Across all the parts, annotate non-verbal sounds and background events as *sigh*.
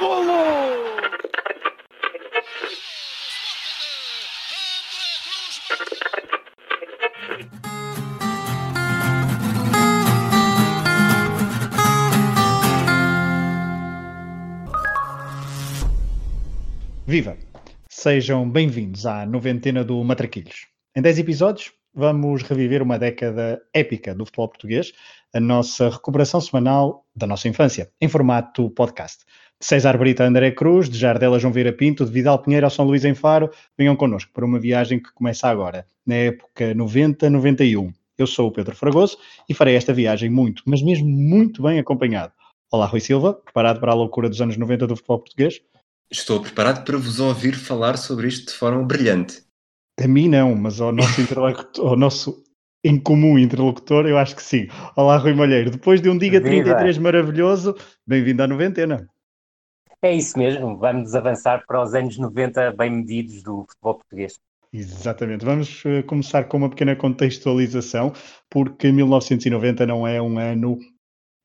golo! Viva! Sejam bem-vindos à noventena do Matraquilhos. Em 10 episódios, vamos reviver uma década épica do futebol português, a nossa recuperação semanal da nossa infância, em formato podcast. César Brita André Cruz, de Jardela João Vieira Pinto, de Vidal Pinheiro ao São Luís em Faro, venham connosco para uma viagem que começa agora, na época 90-91. Eu sou o Pedro Fragoso e farei esta viagem muito, mas mesmo muito bem acompanhado. Olá, Rui Silva, preparado para a loucura dos anos 90 do futebol português? Estou preparado para vos ouvir falar sobre isto de forma brilhante. A mim não, mas ao nosso *laughs* interlocutor, ao nosso em comum interlocutor, eu acho que sim. Olá, Rui Malheiro. Depois de um Diga Viva. 33 maravilhoso, bem-vindo à noventena. É isso mesmo, vamos avançar para os anos 90 bem medidos do futebol português. Exatamente. Vamos uh, começar com uma pequena contextualização, porque 1990 não é um ano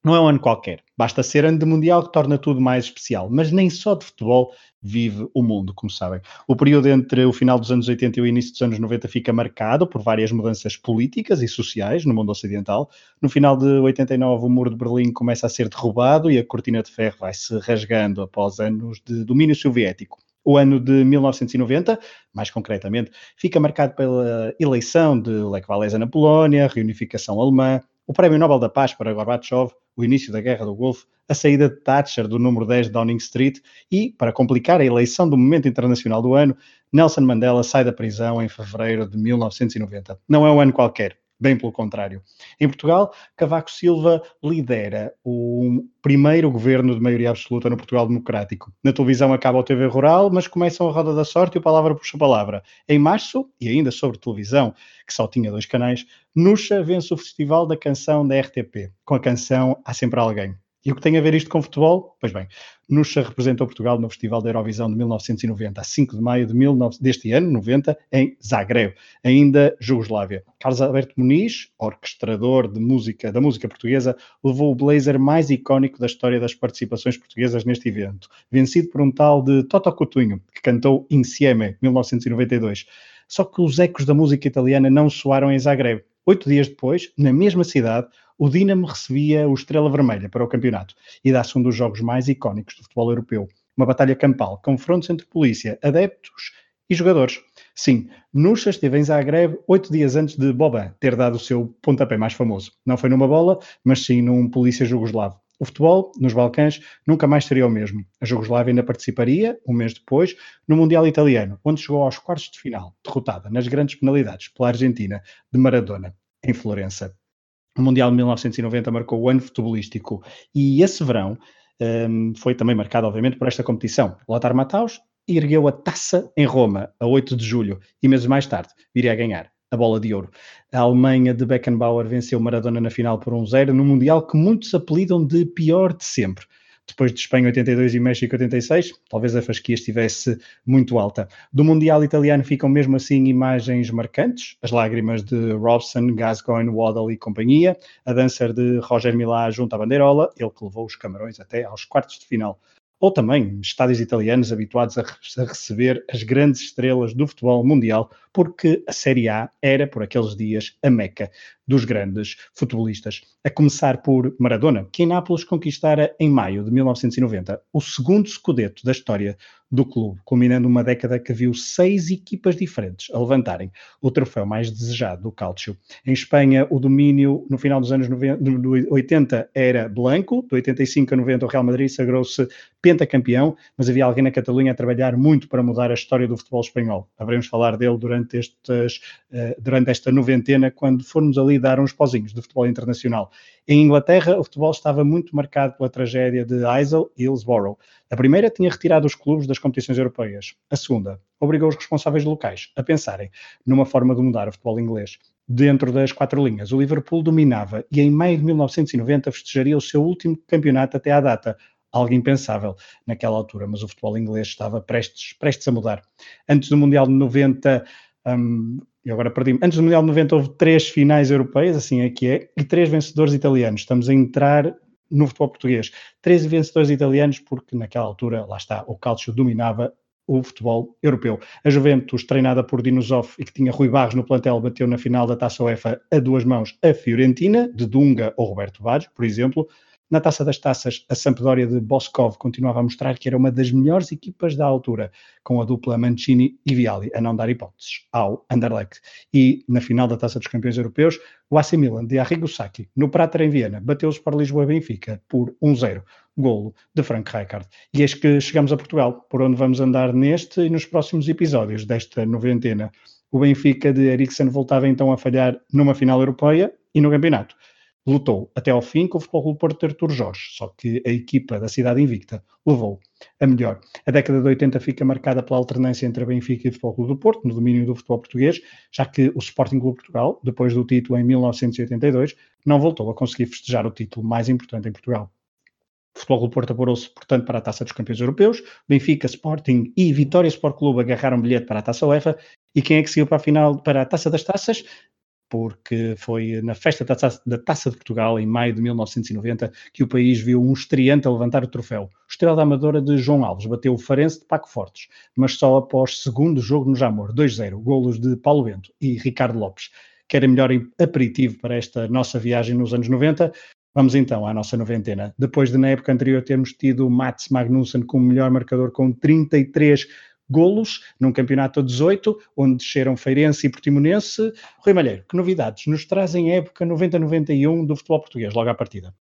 não é um ano qualquer. Basta ser ano de Mundial que torna tudo mais especial. Mas nem só de futebol vive o mundo, como sabem. O período entre o final dos anos 80 e o início dos anos 90 fica marcado por várias mudanças políticas e sociais no mundo ocidental. No final de 89, o muro de Berlim começa a ser derrubado e a cortina de ferro vai se rasgando após anos de domínio soviético. O ano de 1990, mais concretamente, fica marcado pela eleição de Lech Walesa na Polónia, reunificação alemã, o Prémio Nobel da Paz para Gorbachev, o início da Guerra do Golfo, a saída de Thatcher do número 10 de Downing Street e, para complicar a eleição do momento internacional do ano, Nelson Mandela sai da prisão em fevereiro de 1990. Não é um ano qualquer, bem pelo contrário. Em Portugal, Cavaco Silva lidera o primeiro governo de maioria absoluta no Portugal Democrático. Na televisão acaba o TV Rural, mas começam a roda da sorte e o palavra puxa palavra. Em março, e ainda sobre televisão, que só tinha dois canais, Nuxa vence o Festival da Canção da RTP, com a canção Há Sempre Alguém. E o que tem a ver isto com futebol? Pois bem, Nuxa representou Portugal no Festival da Eurovisão de 1990, a 5 de maio de 19, deste ano, 90, em Zagreb, ainda Jugoslávia. Carlos Alberto Muniz, orquestrador de música, da música portuguesa, levou o blazer mais icónico da história das participações portuguesas neste evento, vencido por um tal de Toto Coutinho, que cantou Insieme, 1992. Só que os ecos da música italiana não soaram em Zagreb. Oito dias depois, na mesma cidade, o Dinamo recebia o Estrela Vermelha para o campeonato e dá-se um dos jogos mais icónicos do futebol europeu. Uma batalha campal, confrontos entre polícia, adeptos e jogadores. Sim, Nuxa esteve em Zagreb oito dias antes de Boban ter dado o seu pontapé mais famoso. Não foi numa bola, mas sim num polícia jugoslavo. O futebol, nos Balcãs, nunca mais seria o mesmo. A Jugoslávia ainda participaria, um mês depois, no Mundial Italiano, onde chegou aos quartos de final, derrotada nas grandes penalidades pela Argentina, de Maradona, em Florença. O Mundial de 1990 marcou o ano futebolístico e esse verão um, foi também marcado, obviamente, por esta competição. Lothar Matthaus ergueu a taça em Roma, a 8 de julho, e meses mais tarde viria a ganhar a bola de ouro. A Alemanha de Beckenbauer venceu Maradona na final por 1-0 no Mundial que muitos apelidam de pior de sempre depois de Espanha 82 e México 86, talvez a fasquia estivesse muito alta. Do Mundial italiano ficam mesmo assim imagens marcantes, as lágrimas de Robson, Gascoigne, Waddle e companhia, a dança de Roger Milá junto à bandeirola, ele que levou os Camarões até aos quartos de final ou também estádios italianos habituados a, receber as grandes estrelas do futebol mundial, porque a Série A era, por aqueles dias, a meca dos grandes futebolistas. A começar por Maradona, que em Nápoles conquistara em maio de 1990 o segundo Scudetto da história do clube, culminando uma década que viu seis equipas diferentes a levantarem o troféu mais desejado do Calcio. Em Espanha, o domínio no final dos anos 90, 80 era blanco, de 85 a 90 o Real Madrid sagrou-se pentacampeão, mas havia alguém na Catalunha a trabalhar muito para mudar a história do futebol espanhol. Haveremos falar dele durante, estes, uh, durante esta noventena, quando formos ali dar uns pozinhos do futebol internacional. Em Inglaterra, o futebol estava muito marcado pela tragédia de Heysel e Hillsborough. A primeira tinha retirado os clubes das competições europeias. A segunda obrigou os responsáveis locais a pensarem numa forma de mudar o futebol inglês. Dentro das quatro linhas, o Liverpool dominava e em maio de 1990 festejaria o seu último campeonato até à data, algo impensável naquela altura, mas o futebol inglês estava prestes, prestes a mudar. Antes do Mundial de 90, um, e agora perdi Antes do Mundial de 90 houve três finais europeias, assim é que é, e três vencedores italianos. Estamos a entrar no futebol português. 13 vencedores italianos, porque naquela altura, lá está, o Calcio dominava o futebol europeu. A Juventus, treinada por Dinosov e que tinha Rui Barros no plantel, bateu na final da Taça UEFA a duas mãos a Fiorentina, de Dunga ou Roberto Baggio, por exemplo. Na taça das taças, a Sampdoria de Boskov continuava a mostrar que era uma das melhores equipas da altura, com a dupla Mancini e Viali, a não dar hipóteses ao Anderlecht. E na final da taça dos campeões europeus, o AC Milan de Arrigo Sacchi, no Prater em Viena, bateu-os para Lisboa e Benfica por 1-0, golo de Frank Rijkaard. E eis que chegamos a Portugal, por onde vamos andar neste e nos próximos episódios desta noventena. O Benfica de Eriksen voltava então a falhar numa final europeia e no campeonato lutou até ao fim com o Futebol Clube Porto de Artur Jorge, só que a equipa da cidade invicta levou a melhor. A década de 80 fica marcada pela alternância entre a Benfica e o Futebol Clube do Porto, no domínio do futebol português, já que o Sporting Clube Portugal, depois do título em 1982, não voltou a conseguir festejar o título mais importante em Portugal. O Futebol Clube Porto apurou-se, portanto, para a Taça dos Campeões Europeus. Benfica, Sporting e Vitória Sport Clube agarraram bilhete para a Taça UEFA. E quem é que seguiu para a final, para a Taça das Taças? Porque foi na festa da Taça, de Portugal, em maio de 1990, que o país viu um estreante a levantar o troféu. O Estrela da Amadora de João Alves bateu o Farense de Paco Fortes, mas só após segundo jogo no Jamor, 2-0, golos de Paulo Bento e Ricardo Lopes, que era melhor aperitivo para esta nossa viagem nos anos 90. Vamos então à nossa noventena. Depois de na época anterior termos tido Mats Magnussen como melhor marcador com 33 golos num campeonato a 18, onde desceram Feirense e Portimonense. Rui Malheiro, que novidades nos trazem a época 90-91 do futebol português, logo à partida?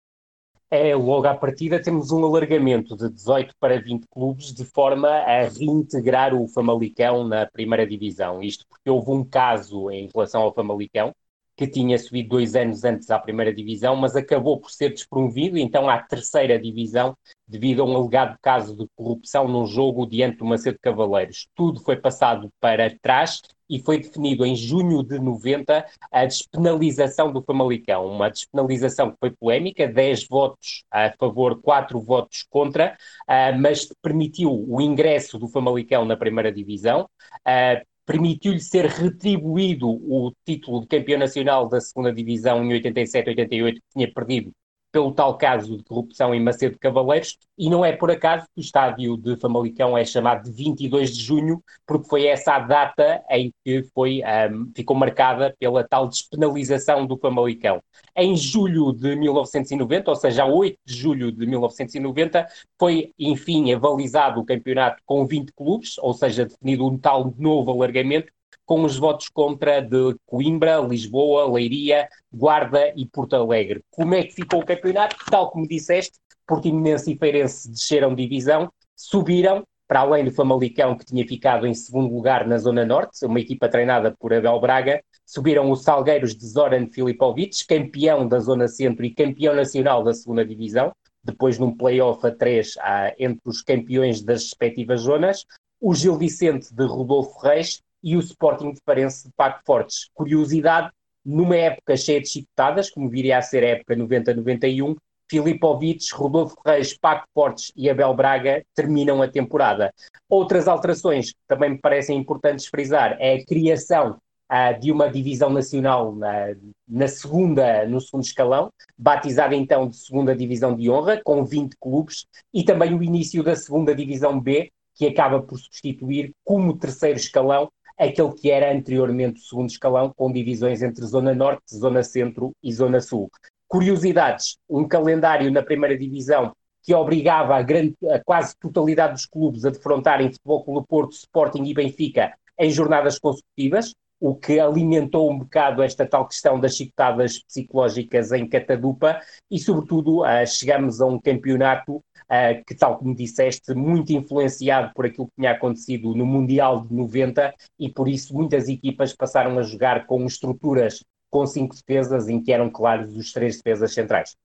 É, logo à partida temos um alargamento de 18 para 20 clubes, de forma a reintegrar o Famalicão na primeira divisão. Isto porque houve um caso em relação ao Famalicão, que tinha subido dois anos antes à primeira divisão, mas acabou por ser despromovido então à terceira divisão devido a um alegado caso de corrupção num jogo diante do Macedo Cavaleiros. Tudo foi passado para trás e foi definido em junho de 90 a despenalização do Famalicão, uma despenalização que foi polémica, 10 votos a favor, 4 votos contra, uh, mas permitiu o ingresso do Famalicão na primeira divisão, uh, permitiu-lhe ser retribuído o título de campeão nacional da segunda divisão em 87-88 que tinha perdido pelo tal caso de corrupção em Macedo Cavaleiros, e não é por acaso que o estádio de Famalicão é chamado de 22 de junho, porque foi essa a data em que foi, um, ficou marcada pela tal despenalização do Famalicão. Em julho de 1990, ou seja, a 8 de julho de 1990, foi, enfim, avalizado o campeonato com 20 clubes, ou seja, definido um tal novo alargamento, com os votos contra de Coimbra, Lisboa, Leiria, Guarda e Porto Alegre. Como é que ficou o campeonato? Tal como disseste, Portimonense e Feirense desceram divisão, subiram, para além do Famalicão, que tinha ficado em segundo lugar na Zona Norte, uma equipa treinada por Abel Braga, subiram os Salgueiros de Zoran Filipovic, campeão da Zona Centro e campeão nacional da segunda divisão, depois num play-off a três ah, entre os campeões das respectivas zonas, o Gil Vicente de Rodolfo Reis e o Sporting de Farense de Paco Fortes. Curiosidade, numa época cheia de chicotadas, como viria a ser a época 90-91, Filipovic, Rodolfo Reis, Paco Fortes e Abel Braga terminam a temporada. Outras alterações que também me parecem importantes frisar é a criação uh, de uma divisão nacional na, na, segunda, no segundo escalão, batizada então de segunda divisão de honra, com 20 clubes, e também o início da segunda divisão B, que acaba por substituir como terceiro escalão aquele que era anteriormente o segundo escalão, com divisões entre Zona Norte, Zona Centro e Zona Sul. Curiosidades: um calendário na primeira divisão que obrigava a, grande, a quase totalidade dos clubes a defrontarem Futebol Clube Porto, Sporting e Benfica em jornadas consecutivas, o que alimentou um bocado esta tal questão das chicotadas psicológicas em Catadupa e, sobretudo, uh, chegamos a um campeonato uh, que, tal como disseste, muito influenciado por aquilo que tinha acontecido no Mundial de 90 e, por isso, muitas equipas passaram a jogar com estruturas com cinco defesas em que eram claros os três defesas centrais.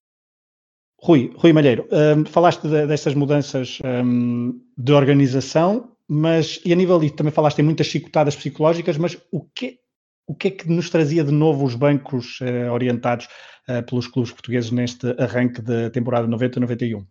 Rui, Rui Malheiro, um, falaste de, destas mudanças um, de organização mas, e a nível disso, também falaste em muitas chicotadas psicológicas, mas o que, o que é que nos trazia de novo os bancos eh, orientados eh, pelos clubes portugueses neste arranque da temporada 90-91?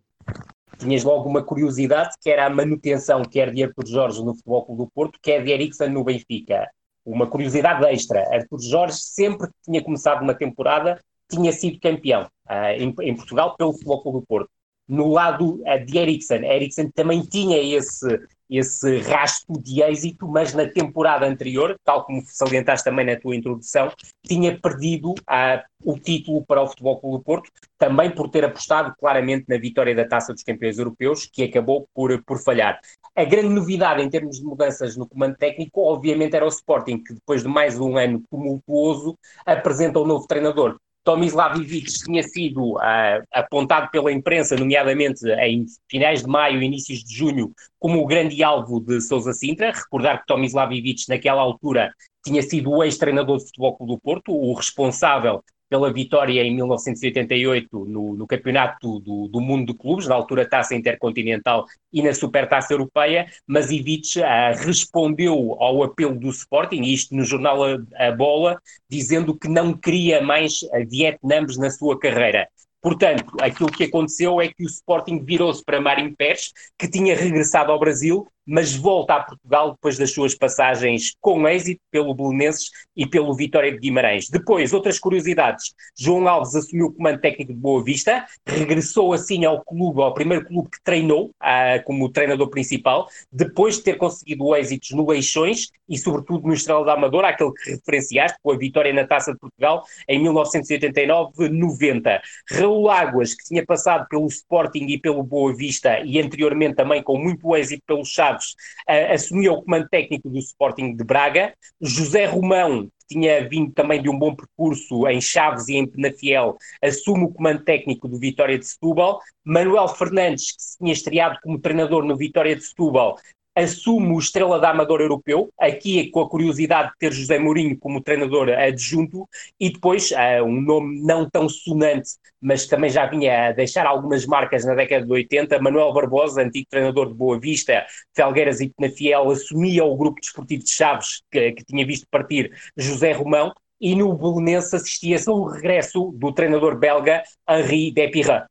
Tinhas logo uma curiosidade, que era a manutenção quer de Artur Jorge no Futebol Clube do Porto, quer de Eriksen no Benfica. Uma curiosidade extra, Artur Jorge sempre que tinha começado uma temporada tinha sido campeão uh, em, em, Portugal pelo Futebol Clube do Porto. No lado uh, de Eriksen, Eriksen também tinha esse, esse rastro de êxito, mas na temporada anterior, tal como salientaste também na tua introdução, tinha perdido uh, o título para o Futebol Clube Porto, também por ter apostado claramente na vitória da Taça dos Campeões Europeus, que acabou por, por falhar. A grande novidade em termos de mudanças no comando técnico, obviamente, era o Sporting, que depois de mais um ano tumultuoso, apresenta um novo treinador. Tomislav Ivic tinha sido uh, apontado pela imprensa, nomeadamente em finais de maio, inícios de junho, como o grande alvo de Sousa Sintra. Recordar que Tomislav Ivic, naquela altura, tinha sido o ex-treinador de Futebol Clube do Porto, o responsável pela vitória em 1988 no, no Campeonato do, do, Mundo de Clubes, na altura Taça Intercontinental e na Supertaça Europeia, mas Ivic uh, respondeu ao apelo do Sporting, isto no jornal a, a, Bola, dizendo que não queria mais Vietnãs na sua carreira. Portanto, aquilo que aconteceu é que o Sporting virou-se para Marinho Pérez, que tinha regressado ao Brasil mas volta a Portugal depois das suas passagens com êxito pelo Belenenses e pelo Vitória de Guimarães. Depois, outras curiosidades. João Alves assumiu o comando técnico de Boa Vista, regressou assim ao clube, ao primeiro clube que treinou ah, como treinador principal, depois de ter conseguido êxitos no Leixões e sobretudo no Estrela da Amadora, aquele que referenciaste, com a vitória na Taça de Portugal em 1989-90. Raul Águas, que tinha passado pelo Sporting e pelo Boa Vista e anteriormente também com muito êxito pelo Chaves, Chaves. Uh, assumiu o comando técnico do Sporting de Braga, José Romão, tinha vindo também de um bom percurso em Chaves e em Penafiel, assume o comando técnico do Vitória de Setúbal, Manuel Fernandes, que se tinha estreado como treinador no Vitória de Setúbal, assume o Estrela da Amador Europeu, aqui com a curiosidade de ter José Mourinho como treinador adjunto, e depois uh, um nome não tão sonante, mas também já vinha a deixar algumas marcas na década de 80, Manuel Barbosa, antigo treinador de Boa Vista, Felgueiras e Penafiel, assumia o grupo desportivo de Chaves, que, que tinha visto partir José Romão, e no Belenense assistia-se ao regresso do treinador belga Henri Depirra.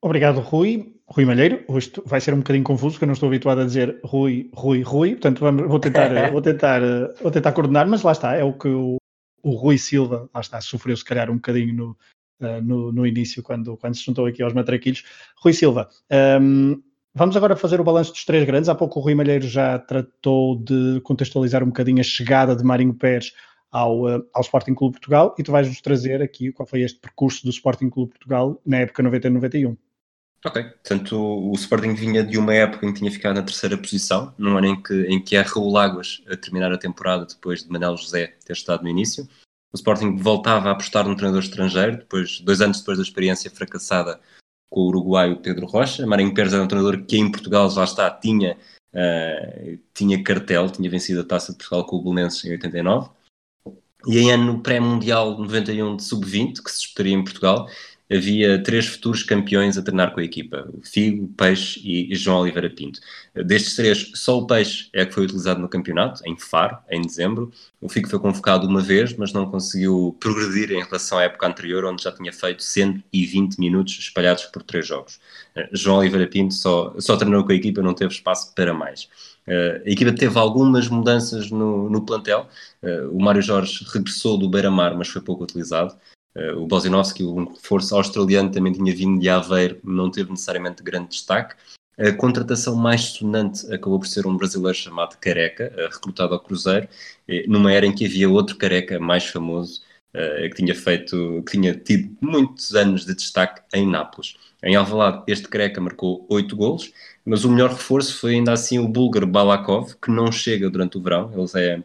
Obrigado, Rui. Rui Malheiro, isto vai ser um bocadinho confuso, porque eu não estou habituado a dizer Rui, Rui, Rui, portanto vamos, vou, tentar, *laughs* vou, tentar, vou tentar coordenar, mas lá está, é o que o, o Rui Silva, lá está, sofreu se calhar um bocadinho no, uh, no, no, início, quando, quando se juntou aqui aos matraquilhos. Rui Silva, um, vamos agora fazer o balanço dos três grandes, há pouco o Rui Malheiro já tratou de contextualizar um bocadinho a chegada de Marinho Pérez ao, uh, ao Sporting Clube Portugal e tu vais-nos trazer aqui qual foi este percurso do Sporting Clube Portugal na época 90-91. Ok, portanto o, Sporting vinha de uma época em que tinha ficado na terceira posição, num ano em que, em que é Raul Águas a terminar a temporada depois de Manel José ter estado no início. O Sporting voltava a apostar num treinador estrangeiro, depois, dois anos depois da experiência fracassada com o uruguaio Pedro Rocha. Marinho Pérez era um treinador que em Portugal já está, tinha, uh, tinha cartel, tinha vencido a Taça de Portugal com o Belenenses em 89. E em ano pré-mundial 91 de sub-20, que se disputaria em Portugal, havia três futuros campeões a treinar com a equipa: Figo, Peixe e João Oliveira Pinto. Destes três, só o Peixe é que foi utilizado no campeonato, em Faro, em dezembro. O Figo foi convocado uma vez, mas não conseguiu progredir em relação à época anterior, onde já tinha feito 120 minutos espalhados por três jogos. João Oliveira Pinto só, só treinou com a equipa, não teve espaço para mais. Uh, a equipa teve algumas mudanças no, no plantel. Uh, o Mário Jorge regressou do Beira-Mar, mas foi pouco utilizado. Uh, o Bozinowski, um reforço australiano, também tinha vindo de Aveiro, não teve necessariamente grande destaque. A contratação mais sonante acabou por ser um brasileiro chamado Careca, uh, recrutado ao Cruzeiro, uh, numa era em que havia outro Careca mais famoso, eh, que tinha feito, que tinha tido muitos anos de destaque em Nápoles. Em Alvalade, este Careca marcou oito golos, mas o melhor reforço foi ainda assim o búlgaro Balakov, que não chega durante o verão, ele é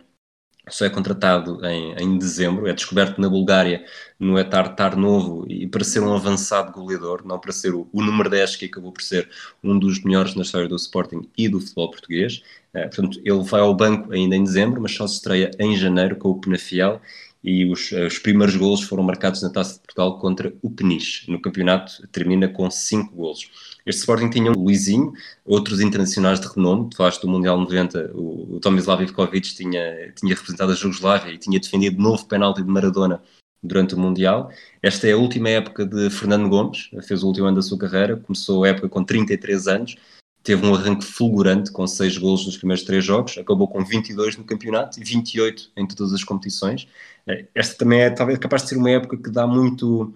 só é contratado em, em dezembro, é descoberto na Bulgária no Etar Tarnovo e para ser um avançado goleador, não para ser o, o, número 10 que acabou por ser um dos melhores na história do Sporting e do futebol português. Uh, portanto, ele vai ao banco ainda em dezembro, mas só se estreia em janeiro com o Penafiel e os, eh, os, primeiros golos foram marcados na Taça de Portugal contra o Peniche. No campeonato termina com 5 golos. Este Sporting tinha o Luizinho, outros internacionais de renome, falaste do Mundial 90, o, o Tomislav Ivkovic tinha, tinha representado a Jugoslávia e tinha defendido novo penalti de Maradona durante o Mundial. Esta é a última época de Fernando Gomes, fez o último ano da sua carreira, começou a época com 33 anos, teve um arranque fulgurante com 6 golos nos primeiros 3 jogos, acabou com 22 no campeonato e 28 em todas as competições. Eh, esta também é talvez capaz de ser uma época que dá muito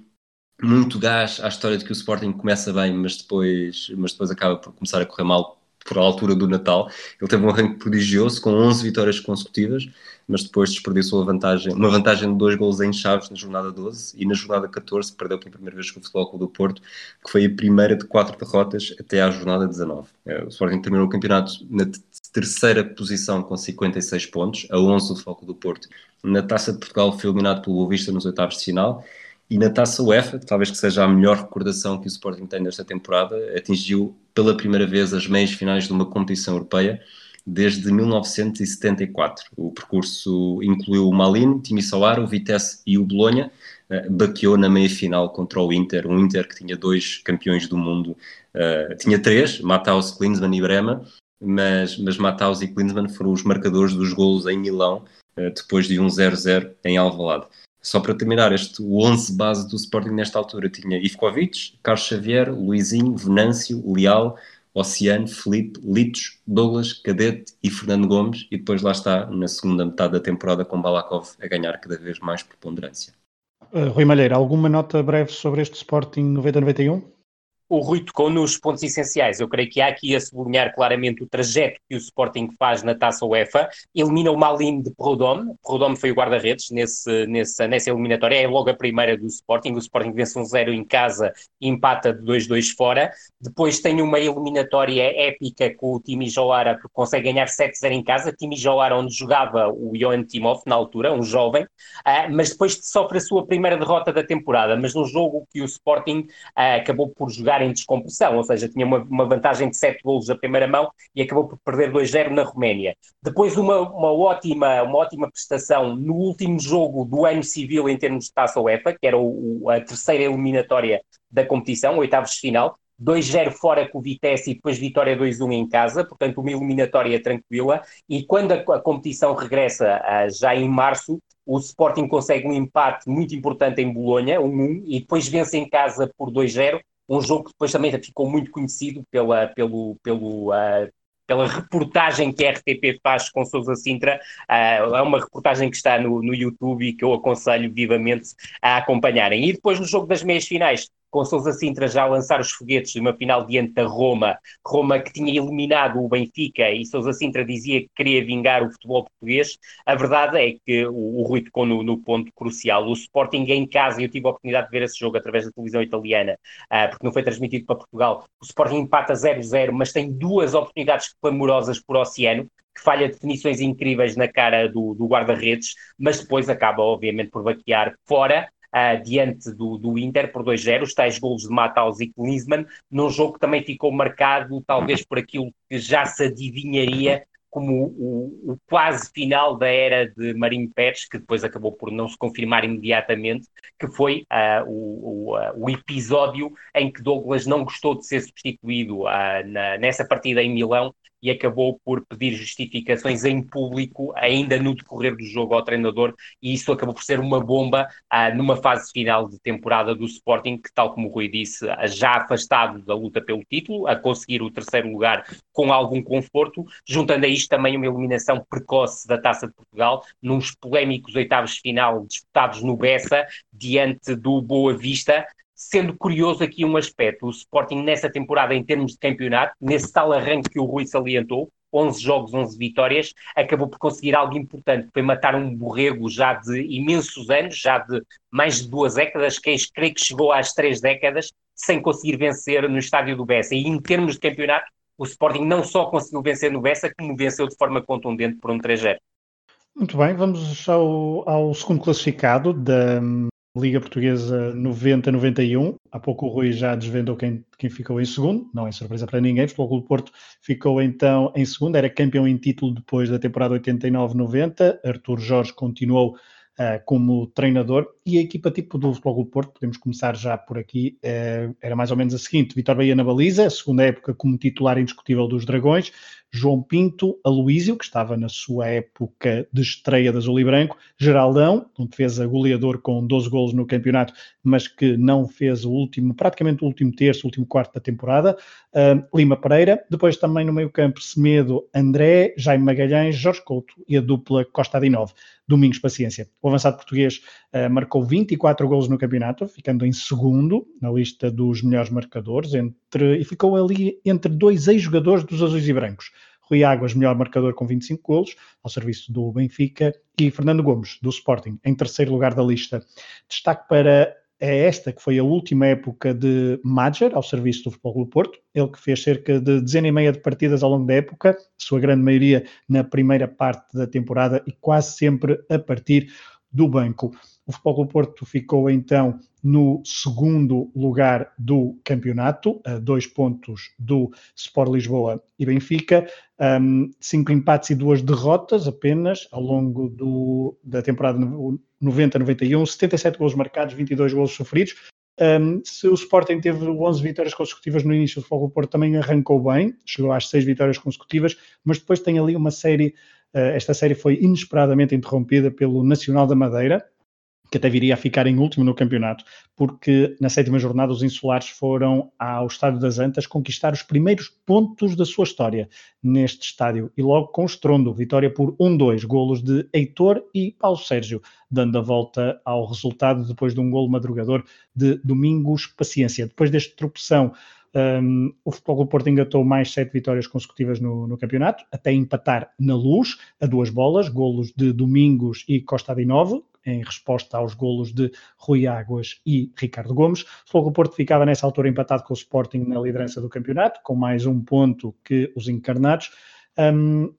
muito gás à história de que o Sporting começa bem, mas depois, mas depois acaba por começar a correr mal por altura do Natal. Ele teve um arranque prodigioso, com 11 vitórias consecutivas, mas depois desperdiçou vantagem, uma vantagem de dois gols em chaves na jornada 12 e na jornada 14 perdeu pela primeira vez com o Futebol Clube do Porto, que foi a primeira de quatro derrotas até à jornada 19. É, o Sporting terminou o campeonato na terceira posição com 56 pontos, a 11 do Futebol Clube do Porto. Na Taça de Portugal foi eliminado pelo Boa Vista nos oitavos de final e na Taça UEFA, talvez que seja a melhor recordação que o Sporting tem nesta temporada, atingiu pela primeira vez as meias finais de uma competição europeia desde 1974. O percurso incluiu o Malino, Timisoara, o Vitesse e o Bolonha. Uh, baqueou na meia-final contra o Inter, um Inter que tinha dois campeões do mundo, uh, tinha três, Matthaus, Klinsmann e Brema, mas, mas Matthaus e Klinsmann foram os marcadores dos golos em Milão, uh, depois de um 0-0 em Alvalade. Só para terminar, este, o 11 base do Sporting nesta altura tinha Ivkovic, Carlos Xavier, Luizinho, Venâncio, Leal, Oceano, Felipe, Litos, Douglas, Cadete e Fernando Gomes, e depois lá está, na segunda metade da temporada, com Balakov a ganhar cada vez mais preponderância. Uh, Rui Malheiro, alguma nota breve sobre este Sporting 90-91? O Rui tocou nos pontos essenciais. Eu creio que há aqui a sublinhar claramente o trajeto que o Sporting faz na Taça UEFA. Elimina o Malim de Perrodome. Perrodome foi o guarda-redes nesse, nessa, nessa eliminatória. É logo a primeira do Sporting. O Sporting vence um zero em casa e empata de 2-2 fora. Depois tem uma eliminatória épica com o Timi Joara, que consegue ganhar 7-0 em casa. Timi Joara, onde jogava o Johan Timov na altura, um jovem. Uh, mas depois sofre a sua primeira derrota da temporada. Mas num jogo que o Sporting uh, acabou por jogar em descompressão, ou seja, tinha uma, uma vantagem de 7 golos a primeira mão e acabou por perder 2-0 na Roménia. Depois uma, uma, ótima, uma ótima prestação no último jogo do ano civil em termos de taça UEFA, que era o, a terceira eliminatória da competição, oitavos de final, 2-0 fora com o Vitesse e depois vitória 2-1 em casa, portanto uma eliminatória tranquila, e quando a, a competição regressa uh, já em março, o Sporting consegue um empate muito importante em Bolonha, 1-1, e depois vence em casa por 2-0, um jogo que depois também ficou muito conhecido pela, pelo, pelo, uh, pela reportagem que a RTP faz com Sousa Sintra. Uh, é uma reportagem que está no, no YouTube e que eu aconselho vivamente a acompanharem. E depois no jogo das meias finais, com Sousa Sintra já a lançar os foguetes de uma final diante da Roma, Roma que tinha eliminado o Benfica e Sousa Sintra dizia que queria vingar o futebol português, a verdade é que o, o Rui tocou no, no, ponto crucial. O Sporting em casa, eu tive a oportunidade de ver esse jogo através da televisão italiana, uh, porque não foi transmitido para Portugal. O Sporting empata 0-0, mas tem duas oportunidades clamorosas por oceano, que falha definições incríveis na cara do, do guarda-redes, mas depois acaba, obviamente, por baquear fora uh, diante do, do Inter por 2-0, os tais golos de Matthaus e Klinsmann, num jogo que também ficou marcado talvez por aquilo que já se adivinharia como o, o, quase final da era de Marinho Pérez, que depois acabou por não se confirmar imediatamente, que foi uh, o, o, uh, o, episódio em que Douglas não gostou de ser substituído uh, na, nessa partida em Milão e acabou por pedir justificações em público ainda no decorrer do jogo ao treinador e isso acabou por ser uma bomba ah, numa fase final de temporada do Sporting que, tal como o Rui disse, já afastado da luta pelo título, a conseguir o terceiro lugar com algum conforto, juntando a isto também uma eliminação precoce da Taça de Portugal, nos polémicos oitavos final disputados no Bessa, diante do Boa Vista, Sendo curioso aqui um aspecto, o Sporting nessa temporada em termos de campeonato, nesse tal arranque que o Rui salientou, 11 jogos, 11 vitórias, acabou por conseguir algo importante, foi matar um borrego já de imensos anos, já de mais de duas décadas, que creio que chegou às três décadas, sem conseguir vencer no estádio do Bessa. E em termos de campeonato, o Sporting não só conseguiu vencer no Bessa, como venceu de forma contundente por um 3-0. Muito bem, vamos ao, ao segundo classificado da, Liga Portuguesa 90-91. Há pouco o Rui já desvendou quem, quem ficou em segundo, não é surpresa para ninguém. O Clube Porto ficou então em segundo, era campeão em título depois da temporada 89-90. Artur Jorge continuou como treinador e a equipa tipo do Futebol Porto, podemos começar já por aqui, uh, era mais ou menos a seguinte: Vitor Bahia na baliza, segunda época como titular indiscutível dos Dragões, João Pinto, Aloísio, que estava na sua época de estreia de azul e branco, Geraldão, um defesa goleador com 12 golos no campeonato, mas que não fez o último, praticamente o último terço, o último quarto da temporada, uh, Lima Pereira, depois também no meio campo Semedo, André, Jaime Magalhães, Jorge Couto e a dupla Costa Adinov. Domingos Paciência. O avançado português uh, marcou 24 golos no campeonato, ficando em segundo na lista dos melhores marcadores, entre, e ficou ali entre dois ex-jogadores dos Azuis e Brancos. Rui Águas, melhor marcador com 25 golos, ao serviço do Benfica, e Fernando Gomes, do Sporting, em terceiro lugar da lista. Destaque para é esta que foi a última época de Madger ao serviço do Futebol Clube Porto. Ele que fez cerca de dezena e meia de partidas ao longo da época, sua grande maioria na primeira parte da temporada e quase sempre a partir do banco. O Futebol Clube Porto ficou então no segundo lugar do campeonato, a dois pontos do Sport Lisboa e Benfica, um, cinco empates e duas derrotas apenas ao longo do, da temporada 90-91, 77 gols marcados, 22 gols sofridos. Um, se o Sporting teve 11 vitórias consecutivas no início, o Futebol Porto também arrancou bem, chegou às 6 vitórias consecutivas, mas depois tem ali uma série, uh, esta série foi inesperadamente interrompida pelo Nacional da Madeira, que até viria a ficar em último no campeonato, porque na sétima jornada os insulares foram ao Estádio das Antas conquistar os primeiros pontos da sua história neste estádio e logo com estrondo, vitória por 1-2, golos de Heitor e Paulo Sérgio, dando a volta ao resultado depois de um golo madrugador de Domingos Paciência. Depois deste tropeção, um, o Futebol do Porto engatou mais sete vitórias consecutivas no, no, campeonato, até empatar na luz, a duas bolas, golos de Domingos e Costa de Novo, em resposta aos golos de Rui Águas e Ricardo Gomes. O Porto ficava nessa altura empatado com o Sporting na liderança do campeonato, com mais um ponto que os encarnados. Um,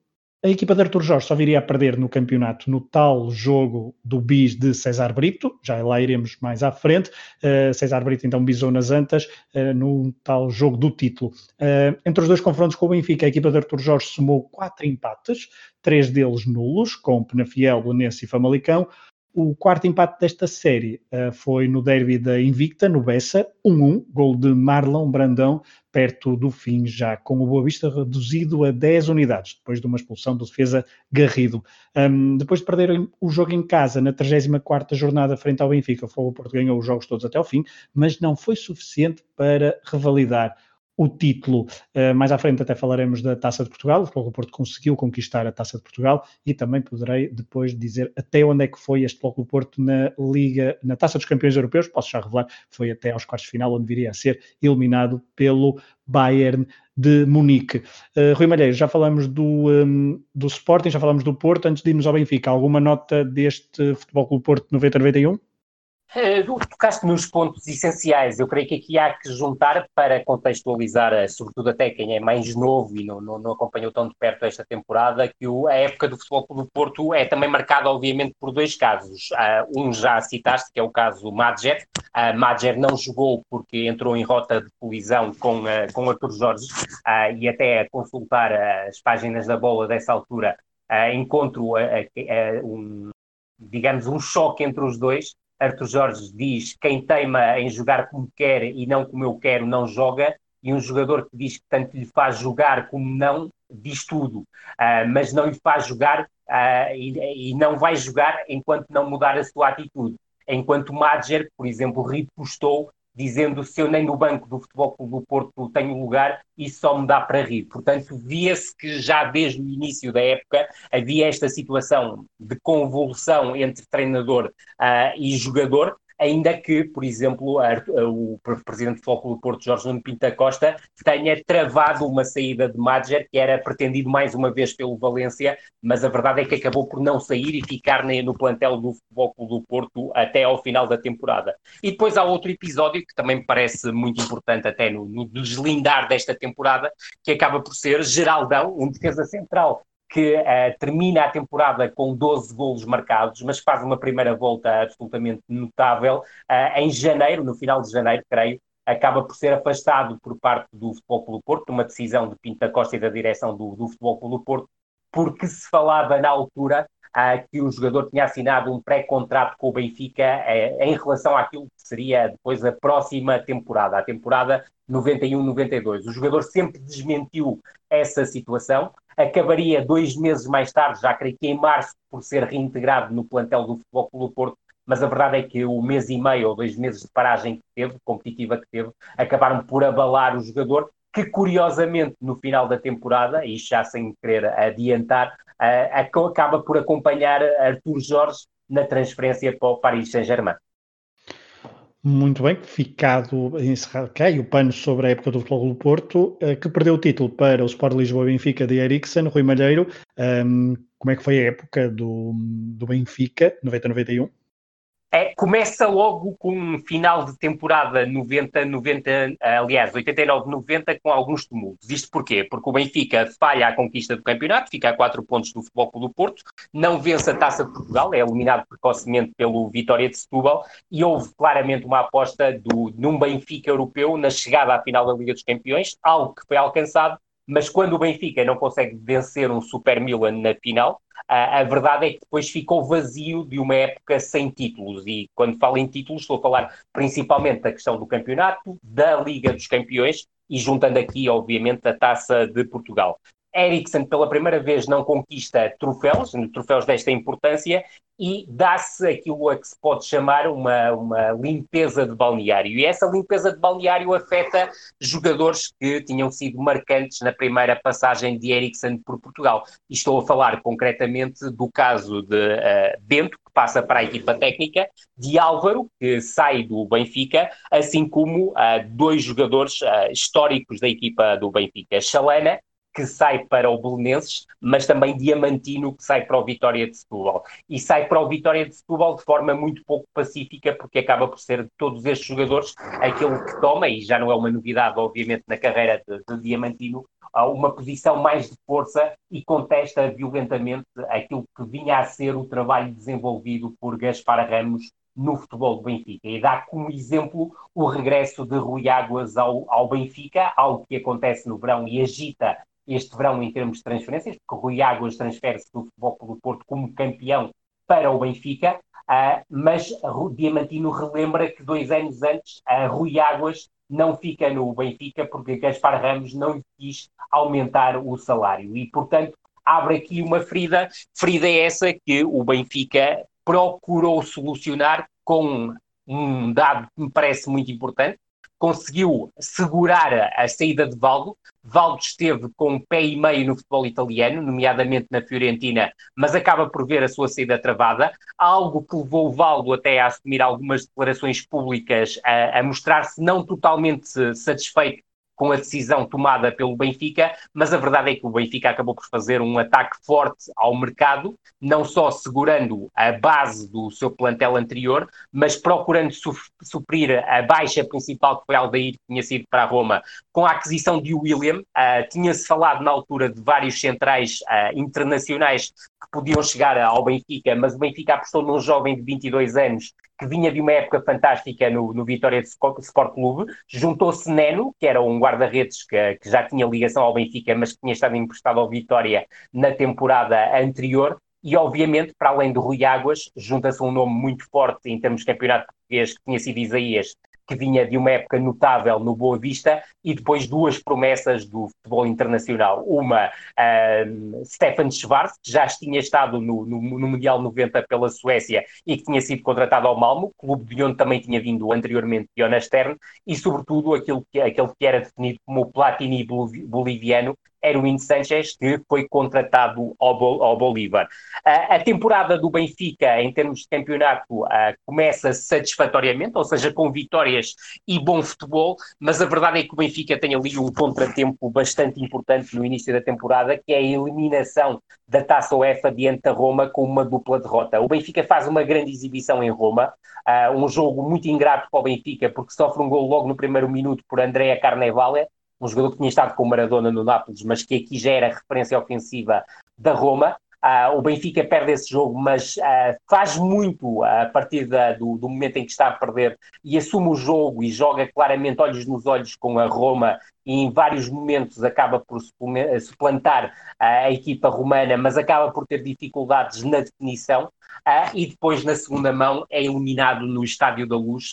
a equipa de Artur Jorge só viria a perder no campeonato no tal jogo do bis de César Brito, já lá iremos mais à frente. Uh, César Brito então bisou nas antas uh, no tal jogo do título. Uh, entre os dois confrontos com o Benfica, a equipa de Artur Jorge somou quatro empates, três deles nulos, com Penafiel, Belenense e Famalicão. O quarto empate desta série uh, foi no derby da Invicta, no Bessa, 1-1, gol de Marlon Brandão, perto do fim, já com o Boa Vista reduzido a 10 unidades, depois de uma expulsão do defesa Garrido. Um, depois de perder o jogo em casa na 34ª jornada frente ao Benfica, o Fogo Porto ganhou os jogos todos até ao fim, mas não foi suficiente para revalidar o título. Uh, mais à frente até falaremos da Taça de Portugal, o Futebol Porto conseguiu conquistar a Taça de Portugal e também poderei depois dizer até onde é que foi este Futebol Porto na Liga, na Taça dos Campeões Europeus, posso já revelar, foi até aos quartos de final, onde viria a ser eliminado pelo Bayern de Munique. Uh, Rui Malheiro, já falamos do, um, do Sporting, já falamos do Porto, antes de irmos ao Benfica, alguma nota deste Futebol Clube Porto 90-91? Uh, tocaste nos pontos essenciais. Eu creio que aqui há que juntar para contextualizar, uh, sobretudo até quem é mais novo e não, não, não acompanhou tão de perto esta temporada, que o, a época do Futebol do Porto é também marcada, obviamente, por dois casos. Uh, um já citaste, que é o caso Madger. Uh, Madger não jogou porque entrou em rota de colisão com, uh, com Artur Jorge e até consultar as páginas da bola dessa altura encontro um, digamos, um choque entre os dois, Arthur Jorge diz quem teima em jogar como quer e não como eu quero não joga, e um jogador que diz que tanto lhe faz jogar como não, diz tudo, uh, mas não lhe faz jogar uh, e, e, não vai jogar enquanto não mudar a sua atitude. Enquanto Madger, por exemplo, repostou dizendo se eu nem no banco do Futebol Clube do Porto tenho lugar, isso só me dá para rir. Portanto, via-se que já desde o início da época havia esta situação de convulsão entre treinador uh, e jogador, ainda que, por exemplo, a, a, o presidente do Futebol do Porto, Jorge Nuno Pinta Costa, tenha travado uma saída de Madger, que era pretendido mais uma vez pelo Valência, mas a verdade é que acabou por não sair e ficar no plantel do Futebol do Porto até ao final da temporada. E depois há outro episódio que também me parece muito importante até no, no deslindar desta temporada, que acaba por ser Geraldão, um defesa central que uh, termina a temporada com 12 golos marcados, mas faz uma primeira volta absolutamente notável. Uh, em janeiro, no final de janeiro, creio, acaba por ser afastado por parte do Futebol Clube Porto, uma decisão de Pinto Costa e da direção do, do Futebol Clube Porto, porque se falava na altura uh, que o jogador tinha assinado um pré-contrato com o Benfica em relação àquilo que seria depois a próxima temporada, a temporada 91-92. O jogador sempre desmentiu essa situação, acabaria dois meses mais tarde, já creio que em março, por ser reintegrado no plantel do Futebol Clube Porto, mas a verdade é que o mês e meio ou dois meses de paragem que teve, competitiva que teve, acabaram por abalar o jogador, que curiosamente no final da temporada, e já sem querer adiantar, acaba por acompanhar Artur Jorge na transferência para o Paris Saint-Germain. Muito bem, ficado encerrado okay, o pano sobre a época do Futebol do Porto, uh, que perdeu o título para o Sport Lisboa Benfica de Eriksen, Rui Malheiro. Um, como é que foi a época do, do Benfica, 90-91? É, começa logo com um final de temporada 90, 90 aliás, 89, 90 com alguns tumultos. Isto porquê? Porque o Benfica falha a conquista do campeonato, fica a 4 pontos do Futebol Clube do Porto, não vence a Taça de Portugal, é eliminado precocemente pelo Vitória de Setúbal e houve claramente uma aposta do, num Benfica europeu na chegada à final da Liga dos Campeões, algo que foi alcançado, mas quando o Benfica não consegue vencer um Super Milan na final, a, verdade é que depois ficou vazio de uma época sem títulos. E quando falo em títulos, estou a falar principalmente da questão do campeonato, da Liga dos Campeões e juntando aqui, obviamente, a taça de Portugal. Eriksen, pela primeira vez, não conquista troféus, troféus desta importância, e dá-se aquilo a que se pode chamar uma, uma limpeza de balneário. E essa limpeza de balneário afeta jogadores que tinham sido marcantes na primeira passagem de Eriksen por Portugal. E estou a falar concretamente do caso de uh, Bento, que passa para a equipa técnica, de Álvaro, que sai do Benfica, assim como uh, dois jogadores uh, históricos da equipa do Benfica, Chalana que sai para o Belenenses, mas também Diamantino, que sai para o Vitória de Setúbal. E sai para o Vitória de Setúbal de forma muito pouco pacífica, porque acaba por ser de todos estes jogadores aquele que toma, e já não é uma novidade, obviamente, na carreira de, de Diamantino, uma posição mais de força e contesta violentamente aquilo que vinha a ser o trabalho desenvolvido por Gaspar Ramos no futebol do Benfica. E dá como exemplo o regresso de Rui Águas ao, ao Benfica, algo que acontece no verão e agita este verão em termos de transferências, porque Rui Águas transfere-se do Futebol do Porto como campeão para o Benfica, uh, mas Diamantino relembra que dois anos antes uh, Rui Águas não fica no Benfica porque Gaspar Ramos não lhe quis aumentar o salário. E, portanto, abre aqui uma ferida, ferida essa que o Benfica procurou solucionar com um dado que me parece muito importante, conseguiu segurar a saída de Valdo. Valdo esteve com um pé e meio no futebol italiano, nomeadamente na Fiorentina, mas acaba por ver a sua saída travada, algo que levou Valdo até a assumir algumas declarações públicas, a, a mostrar-se não totalmente satisfeito com a decisão tomada pelo Benfica, mas a verdade é que o Benfica acabou por fazer um ataque forte ao mercado, não só segurando a base do seu plantel anterior, mas procurando suprir a baixa principal que foi Aldair, que tinha sido para a Roma, com a aquisição de William. Uh, Tinha-se falado na altura de vários centrais uh, internacionais que podiam chegar ao Benfica, mas o Benfica apostou num jovem de 22 anos que vinha de uma época fantástica no, no Vitória Sport Clube, juntou-se Neno, que era um guarda-redes que, que, já tinha ligação ao Benfica, mas que tinha estado emprestado ao Vitória na temporada anterior, e obviamente, para além do Rui Águas, junta-se um nome muito forte em termos de campeonato português, que tinha sido Isaías, que vinha de uma época notável no Boa Vista, e depois duas promessas do futebol internacional. Uma, uh, Stefan Schwarz, que já tinha estado no, no, no, Mundial 90 pela Suécia e que tinha sido contratado ao Malmo, clube de onde também tinha vindo anteriormente Jonas Stern, e sobretudo aquele que, aquele que era definido como o Platini boliviano, Erwin Sanchez, que foi contratado ao, ao Bolívar. Uh, a temporada do Benfica, em termos de campeonato, uh, começa satisfatoriamente, ou seja, com vitórias e bom futebol, mas a verdade é que o Benfica tem ali um contratempo bastante importante no início da temporada, que é a eliminação da Taça UEFA diante da Roma com uma dupla derrota. O Benfica faz uma grande exibição em Roma, uh, um jogo muito ingrato para o Benfica, porque sofre um gol logo no primeiro minuto por Andrea Carnevale, um jogador que tinha estado com Maradona no Nápoles, mas que aqui já era referência ofensiva da Roma. Uh, o Benfica perde esse jogo, mas uh, faz muito a partir da, do, do, momento em que está a perder e assume o jogo e joga claramente olhos nos olhos com a Roma e em vários momentos acaba por suplantar a equipa romana, mas acaba por ter dificuldades na definição. Uh, e depois, na segunda mão, é eliminado no Estádio da Luz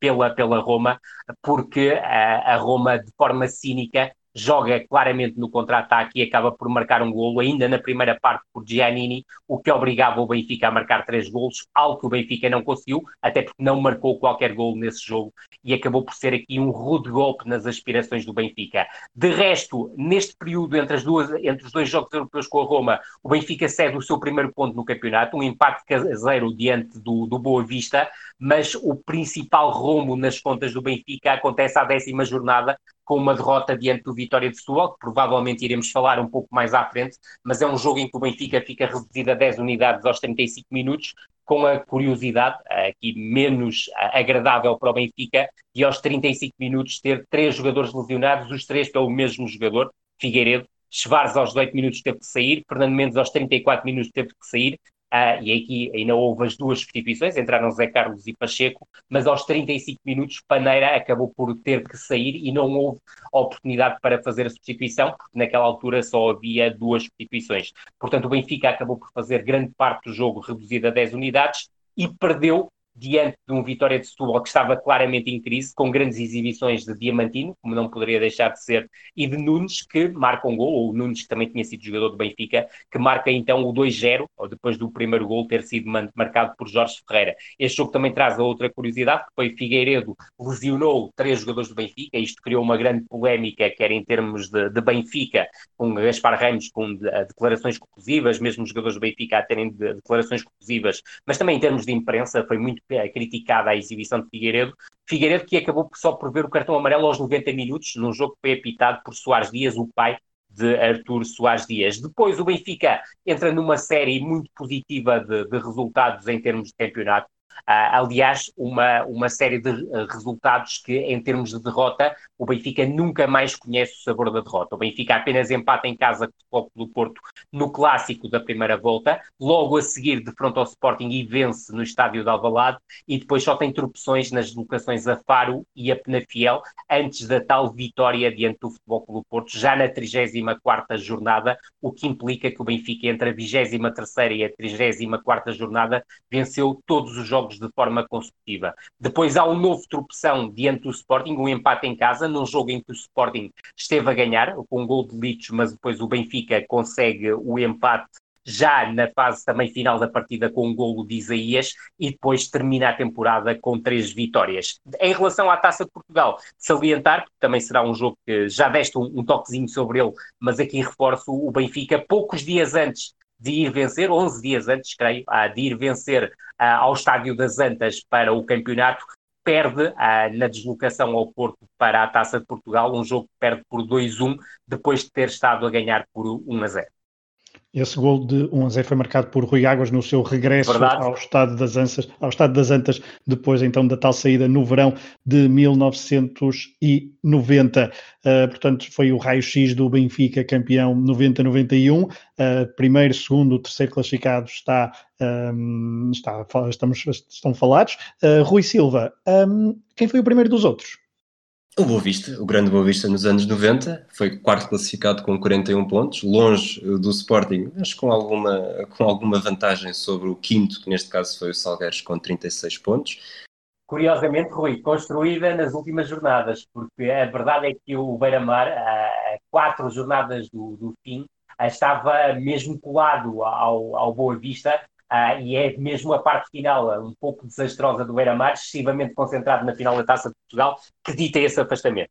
pela, pela Roma, porque a Roma, de forma cínica, joga claramente no contra-ataque e acaba por marcar um golo, ainda na primeira parte por Giannini, o que obrigava o Benfica a marcar três golos, algo que o Benfica não conseguiu, até porque não marcou qualquer golo nesse jogo e acabou por ser aqui um rude golpe nas aspirações do Benfica. De resto, neste período entre, as duas, entre os dois jogos europeus com a Roma, o Benfica cede o seu primeiro ponto no campeonato, um empate caseiro diante do, do Boa Vista, mas o principal rombo nas contas do Benfica acontece à décima jornada, com uma derrota diante do Vitória de Setúbal, que provavelmente iremos falar um pouco mais à frente, mas é um jogo em que o Benfica fica reduzido a 10 unidades aos 35 minutos, com a curiosidade, aqui menos agradável para o Benfica, de aos 35 minutos ter três jogadores lesionados, os três pelo mesmo jogador, Figueiredo, Schwarz aos 18 minutos teve que sair, Fernando Mendes aos 34 minutos teve que sair, Uh, e aqui ainda houve as duas substituições, entraram Zé Carlos e Pacheco, mas aos 35 minutos Paneira acabou por ter que sair e não houve oportunidade para fazer a substituição, porque naquela altura só havia duas substituições. Portanto, o Benfica acabou por fazer grande parte do jogo reduzido a 10 unidades e perdeu diante de um Vitória de Setúbal que estava claramente em crise, com grandes exibições de Diamantino, como não poderia deixar de ser, e de Nunes, que marca um gol, ou Nunes, que também tinha sido jogador do Benfica, que marca então o 2-0, ou depois do primeiro gol ter sido marcado por Jorge Ferreira. Este jogo também traz a outra curiosidade, que foi Figueiredo lesionou três jogadores do Benfica, isto criou uma grande polémica, quer em termos de, de Benfica, com Gaspar Ramos com de, de declarações conclusivas, mesmo os jogadores do Benfica a terem de, declarações conclusivas, mas também em termos de imprensa foi muito criticada a exibição de Figueiredo. Figueiredo que acabou só por ver o cartão amarelo aos 90 minutos, num jogo que foi apitado por Soares Dias, o pai de Artur Soares Dias. Depois o Benfica entra numa série muito positiva de, de resultados em termos de campeonato. Uh, aliás, uma, uma série de uh, resultados que, em termos de derrota, o Benfica nunca mais conhece o sabor da derrota. O Benfica apenas empata em casa com o do Porto no clássico da primeira volta, logo a seguir de frente ao Sporting e vence no estádio de Alvalade e depois só tem tropeções nas deslocações a Faro e a Penafiel antes da tal vitória diante do Futebol do Porto, já na 34ª jornada, o que implica que o Benfica entre a 23ª e a 34ª jornada venceu todos os jogos de forma consecutiva. Depois há um novo tropeção diante do Sporting, um empate em casa, num jogo em que o Sporting esteve a ganhar, com um gol de Litos, mas depois o Benfica consegue o empate já na fase também final da partida com um golo de Isaías e depois termina a temporada com três vitórias. Em relação à Taça de Portugal, salientar, porque também será um jogo que já deste um, um toquezinho sobre ele, mas aqui reforço o Benfica, poucos dias antes de ir vencer, 11 dias antes, creio, de ir vencer ao Estádio das Antas para o campeonato, perde na deslocação ao Porto para a Taça de Portugal, um jogo que perde por 2-1, depois de ter estado a ganhar por 1-0. Esse gol de 1 a 0 foi marcado por Rui Águas no seu regresso ao estado, das Antas, ao estado das Antas, depois então da tal saída no verão de 1990. Uh, ah, portanto, foi o raio-x do Benfica, campeão 90-91. Uh, ah, primeiro, segundo, terceiro classificado está, um, está estamos, estão falados. Uh, Rui Silva, um, quem foi o primeiro dos outros? O Boa Vista, o grande Boa Vista nos anos 90, foi quarto classificado com 41 pontos, longe do Sporting, mas com alguma, com alguma vantagem sobre o quinto, que neste caso foi o Salgueiros, com 36 pontos. Curiosamente, Rui, construída nas últimas jornadas, porque a verdade é que o Beira-Mar, a quatro jornadas do, do fim, estava mesmo colado ao, ao Boa Vista Uh, e é mesmo a parte final, um pouco desastrosa do Beira-Mar, excessivamente concentrado na final da Taça de Portugal, que dita esse afastamento.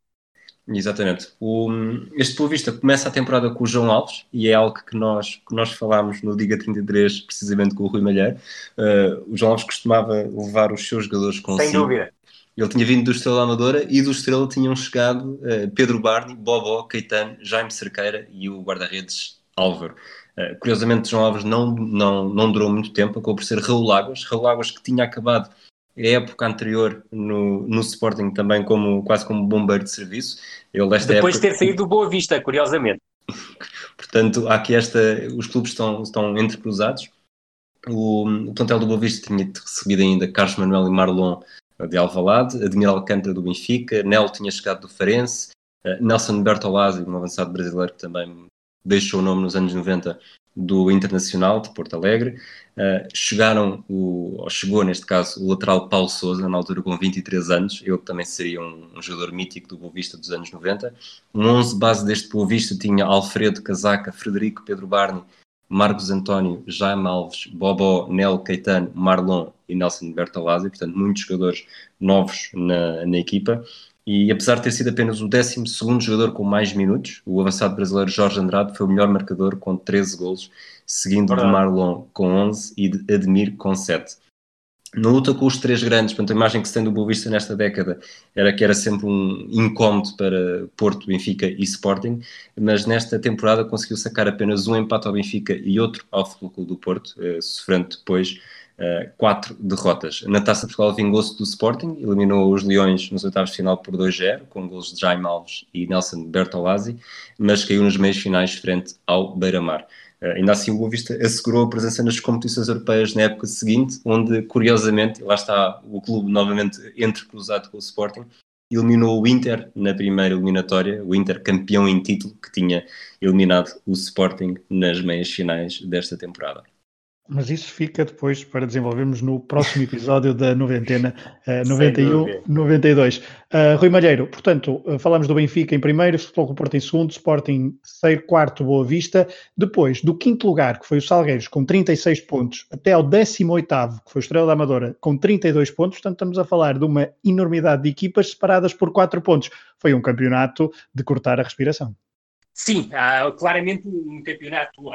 Exatamente. O, este Boa Vista começa a temporada com o João Alves e é algo que nós, que nós falámos no Diga 33, precisamente com o Rui Malheiro. Uh, o João Alves costumava levar os seus jogadores consigo. Sem dúvida. Ele tinha vindo do Estrela Amadora e do Estrela tinham chegado uh, Pedro Barney, Bobó, Caetano, Jaime Cerqueira e o guarda-redes Álvaro. Uh, curiosamente, João Alves não, não, não durou muito tempo, acabou por ser Raul Águas. Raul Águas que tinha acabado a época anterior no, no Sporting também como, quase como bombeiro de serviço. Ele Depois época... de ter saído do Boa Vista, curiosamente. *laughs* Portanto, há aqui esta... Os clubes estão, estão entrecruzados. O, o plantel do Boa Vista tinha recebido ainda Carlos Manuel e Marlon de Alvalade, Admiral Alcântara do Benfica, Nel tinha chegado do Farense, uh, Nelson Bertolazzi, um avançado brasileiro que também deixou o nome nos anos 90 do Internacional de Porto Alegre. Uh, chegaram, o, ou chegou neste caso, o lateral Paulo Souza, na altura com 23 anos, que também seria um, um jogador mítico do Boa Vista dos anos 90. Um 11 base deste Boa Vista tinha Alfredo Casaca, Frederico Pedro Barney, Marcos António, Jaime Alves, Bobó, Nel Caetano, Marlon e Nelson Bertolazzi, portanto muitos jogadores novos na, na equipa. E apesar de ter sido apenas o 12 jogador com mais minutos, o avançado brasileiro Jorge Andrade foi o melhor marcador com 13 golos, seguindo Verdade. de Marlon com 11 e de Admir com 7. Na luta com os três grandes, portanto, a imagem que se tem do Boa Vista nesta década era que era sempre um incómodo para Porto, Benfica e Sporting, mas nesta temporada conseguiu sacar apenas um empate ao Benfica e outro ao Futebol do Porto, eh, sofrendo depois uh, quatro derrotas. Na Taça de Portugal vingou-se do Sporting, eliminou os Leões nos oitavos de final por 2-0, com gols de Jaime Alves e Nelson Bertolazzi, mas caiu nos meios finais frente ao Beira-Mar. Uh, ainda assim, o Boa Vista assegurou a presença nas competições europeias na época seguinte, onde, curiosamente, lá está o clube novamente entrecruzado com o Sporting, eliminou o Inter na primeira eliminatória, o Inter campeão em título, que tinha eliminado o Sporting nas meias finais desta temporada. Mas isso fica depois para desenvolvermos no próximo episódio da noventena uh, 91, 92. Uh, Rui Malheiro, portanto, uh, falamos do Benfica em primeiro, Futebol Porto em segundo, Sporting terceiro, quarto, Boa Vista. Depois, do quinto lugar, que foi o Salgueiros, com 36 pontos, até ao 18 que foi o Estrela da Amadora, com 32 pontos. Portanto, estamos a falar de uma enormidade de equipas separadas por 4 pontos. Foi um campeonato de cortar a respiração. Sim, uh, claramente um campeonato uh,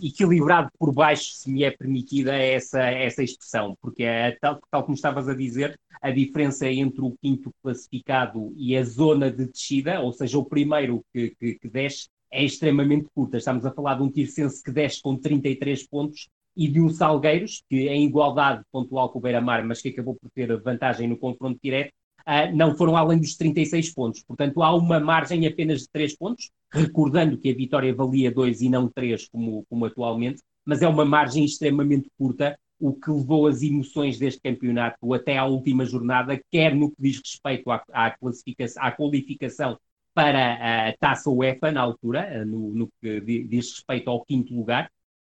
equilibrado por baixo, se me é permitida essa, essa expressão, porque é tal, tal como estavas a dizer, a diferença entre o quinto classificado e a zona de descida, ou seja, o primeiro que, que, que desce, é extremamente curta. Estamos a falar de um Tircense que desce com 33 pontos e de um Salgueiros, que em igualdade pontual com o Beira-Mar, mas que acabou por ter vantagem no confronto direto, uh, não foram além dos 36 pontos. Portanto, há uma margem apenas de 3 pontos, recordando que a vitória valia 2 e não 3, como, como atualmente, mas é uma margem extremamente curta, o que levou as emoções deste campeonato até à última jornada, quer no que diz respeito à, à, classificação, à qualificação para a taça UEFA, na altura, no, no que diz respeito ao quinto lugar,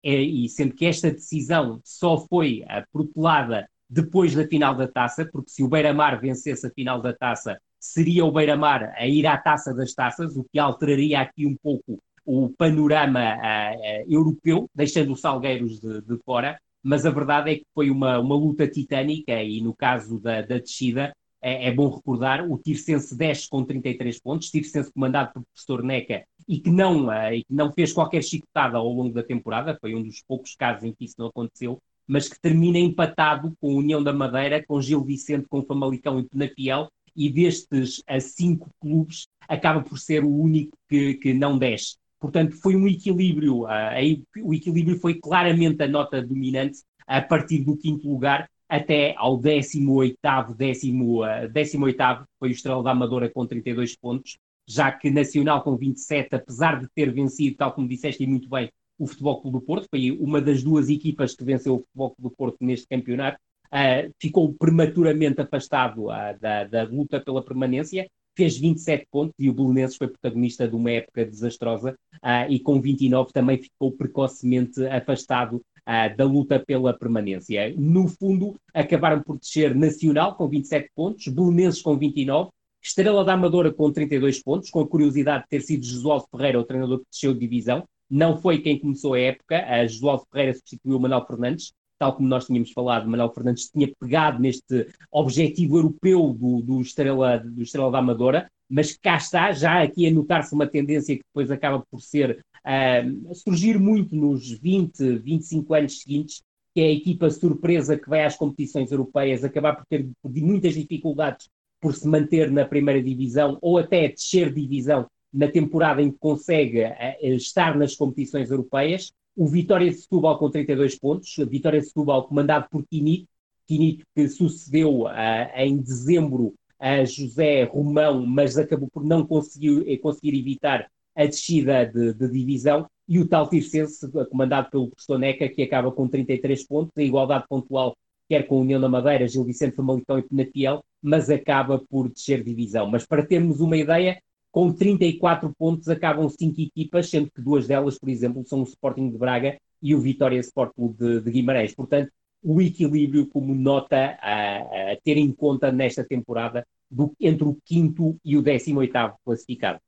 e sendo que esta decisão só foi uh, protelada depois da final da taça, porque se o Beira-Mar vencesse a final da taça, seria o Beira-Mar a ir à taça das taças, o que alteraria aqui um pouco o panorama uh, uh, europeu, deixando os Salgueiros de, de, fora, mas a verdade é que foi uma, uma luta titânica e no caso da, da descida, é, é, bom recordar, o Tirsense desce com 33 pontos, Tirsense comandado por professor Neca e que não, uh, e que não fez qualquer chicotada ao longo da temporada, foi um dos poucos casos em que isso não aconteceu, mas que termina empatado com a União da Madeira, com Gil Vicente, com Famalicão e Penafiel, e destes a cinco clubes acaba por ser o único que, que não desce. Portanto, foi um equilíbrio, aí o equilíbrio foi claramente a nota dominante a partir do quinto lugar até ao 18 décimo, 18 foi o Estrela da Amadora com 32 pontos, já que Nacional com 27, apesar de ter vencido, tal como disseste e muito bem, o Futebol Clube do Porto, foi uma das duas equipas que venceu o Futebol Clube do Porto neste campeonato, uh, ficou prematuramente afastado uh, da, da, luta pela permanência, fez 27 pontos e o Belenenses foi protagonista de uma época desastrosa uh, e com 29 também ficou precocemente afastado da luta pela permanência. No fundo, acabaram por descer Nacional com 27 pontos, Belenenses com 29, Estrela da Amadora com 32 pontos, com a curiosidade de ter sido Josualdo Ferreira o treinador que desceu de divisão, não foi quem começou a época, a Josualdo Ferreira substituiu o Manuel Fernandes, tal como nós tínhamos falado, Manuel Fernandes tinha pegado neste objetivo europeu do, do, Estrela, do Estrela da Amadora, mas cá está, já aqui a notar-se uma tendência que depois acaba por ser, uh, surgir muito nos 20, 25 anos seguintes, que é a equipa surpresa que vai às competições europeias acabar por ter muitas dificuldades por se manter na primeira divisão ou até descer divisão na temporada em que consegue eh, eh, estar nas competições europeias. O Vitória de Setúbal com 32 pontos, o Vitória de Setúbal comandado por Quinito, Quinito que sucedeu uh, em dezembro a José Romão, mas acabou por não conseguir, conseguir evitar a descida de, de divisão, e o tal Tircense, comandado pelo Neca, que acaba com 33 pontos, a igualdade pontual quer com a União da Madeira, Gil Vicente Famalicão e Penafiel, mas acaba por descer divisão. Mas para termos uma ideia, com 34 pontos acabam cinco equipas, sendo que duas delas, por exemplo, são o Sporting de Braga e o Vitória Sport Clube de, de Guimarães. Portanto, o equilíbrio como nota a, a, ter em conta nesta temporada do, entre o quinto e o décimo oitavo classificado.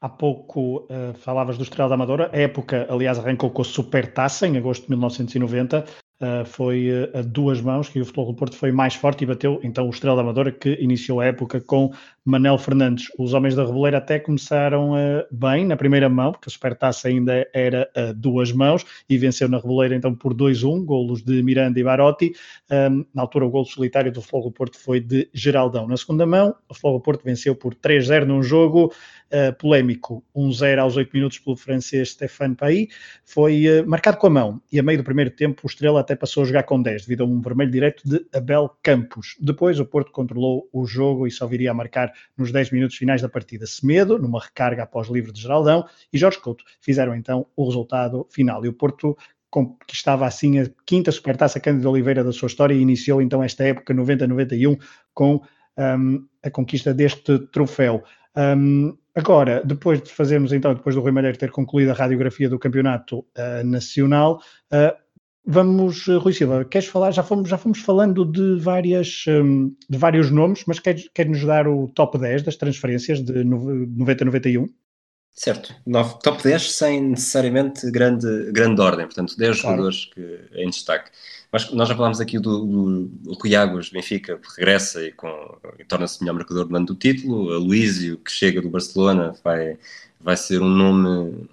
Há pouco uh, falavas do Estrela da Amadora. A época, aliás, arrancou com a Supertaça em agosto de 1990. Uh, foi uh, a duas mãos que o Futebol do Porto foi mais forte e bateu então o Estrela da Amadora que iniciou a época com Manel Fernandes. Os homens da Reboleira até começaram uh, bem na primeira mão, porque a Supertaça ainda era a duas mãos e venceu na Reboleira então por 2-1, golos de Miranda e Barotti. Um, na altura o golo solitário do do Porto foi de Geraldão. Na segunda mão, o do Porto venceu por 3-0 num jogo uh, polémico, 1-0 aos 8 minutos pelo francês Stéphane Pay, foi uh, marcado com a mão e a meio do primeiro tempo o Estrela até passou a jogar com 10, devido a um vermelho direto de Abel Campos. Depois o Porto controlou o jogo e só viria a marcar nos 10 minutos finais da partida. Semedo, numa recarga após livre de Geraldão, e Jorge Couto fizeram então o resultado final. E o Porto conquistava assim a quinta supertaça Cândido Oliveira da sua história e iniciou então esta época 90-91 com um, a conquista deste troféu. Um, agora, depois de fazermos então, depois do Rui Malheiro ter concluído a radiografia do campeonato uh, nacional, uh, vamos, uh, Rui Silva, queres falar? Já fomos, já fomos falando de, várias, um, de vários nomes, mas queres, queres dar o top 10 das transferências de 90-91? Certo, top 10 sem necessariamente grande, grande ordem, portanto 10 claro. jogadores que, em destaque. Mas nós já falámos aqui do, do Rui Águas, Benfica, que regressa e, e torna-se melhor marcador do ano do título. A Luísio, que chega do Barcelona, vai, vai ser um nome,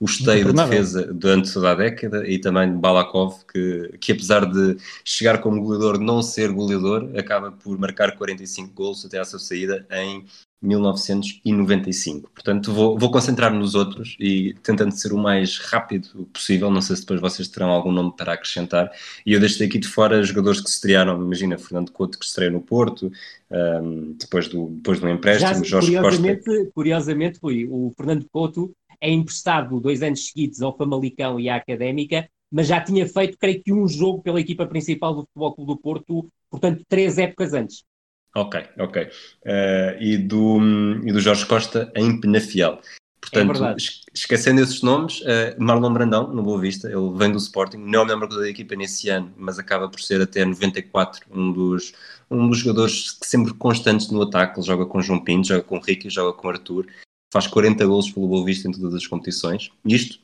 o esteio da defesa durante toda a década e também Balakov, que, que apesar de chegar como goleador, não ser goleador, acaba por marcar 45 gols até à sua saída em 1995. Portanto, vou, vou concentrar-me nos outros e tentando ser o mais rápido possível. Não sei se depois vocês terão algum nome para acrescentar. E eu deixei aqui de fora jogadores que se estrearam. Imagina Fernando Couto, que se estreia no Porto, um, depois, do, depois do empréstimo. Já, Jorge curiosamente, Costa. Curiosamente, foi o Fernando Couto é emprestado dois anos seguidos ao Famalicão e à Académica, mas já tinha feito, creio que, um jogo pela equipa principal do Futebol Clube do Porto, portanto, três épocas antes. Ok, ok. Uh, e, do, e do Jorge Costa em Penafiel. Portanto, é esquecendo esses nomes, uh, Marlon Brandão, no Boa Vista, ele vem do Sporting, não é o melhor da equipa nesse ano, mas acaba por ser até 94 um dos, um dos jogadores que sempre constantes no ataque. Ele joga com João Pinto, joga com Ricky, joga com Arthur, faz 40 golos pelo Boa Vista em todas as competições. Isto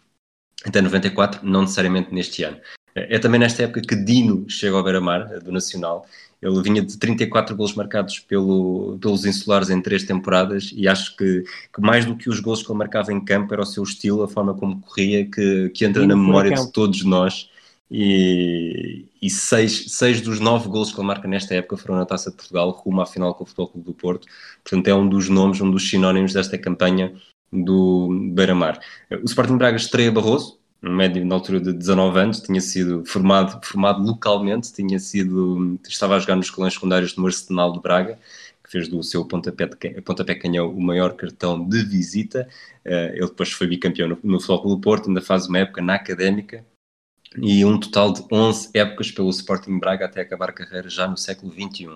até 94, não necessariamente neste ano. É, também nesta época que Dino chega ao Beira-Mar, do Nacional, ele vinha de 34 gols marcados pelo, pelos insulares em três temporadas e acho que, que, mais do que os gols que ele marcava em campo era o seu estilo, a forma como corria, que, que entra na memória de todos nós. E, e seis, seis dos nove gols que ele marca nesta época foram na Taça de Portugal, rumo à final com o Futebol Clube do Porto. Portanto, é um dos nomes, um dos sinónimos desta campanha do Beira-Mar. O Sporting Braga estreia Barroso, um médio na altura de 19 anos, tinha sido formado, formado localmente, tinha sido, estava a jogar nos escolões secundários do Arsenal de Braga, que fez do seu pontapé, de, pontapé canhão o maior cartão de visita. Uh, ele depois foi bicampeão no, no Futebol do Porto, ainda faz uma época na Académica, e um total de 11 épocas pelo Sporting Braga até acabar a carreira já no século XXI.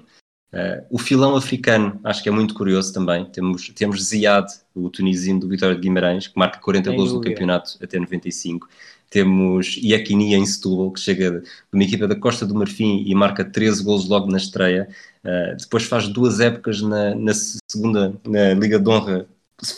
Uh, o filão africano acho que é muito curioso também. Temos, temos Ziad, o tunisino do Vitória de Guimarães, que marca 40 Sem gols no campeonato até 95. Temos Iakini em Setúbal, que chega de uma equipa da Costa do Marfim e marca 13 gols logo na estreia. Uh, depois faz duas épocas na, na, segunda na Liga de Honra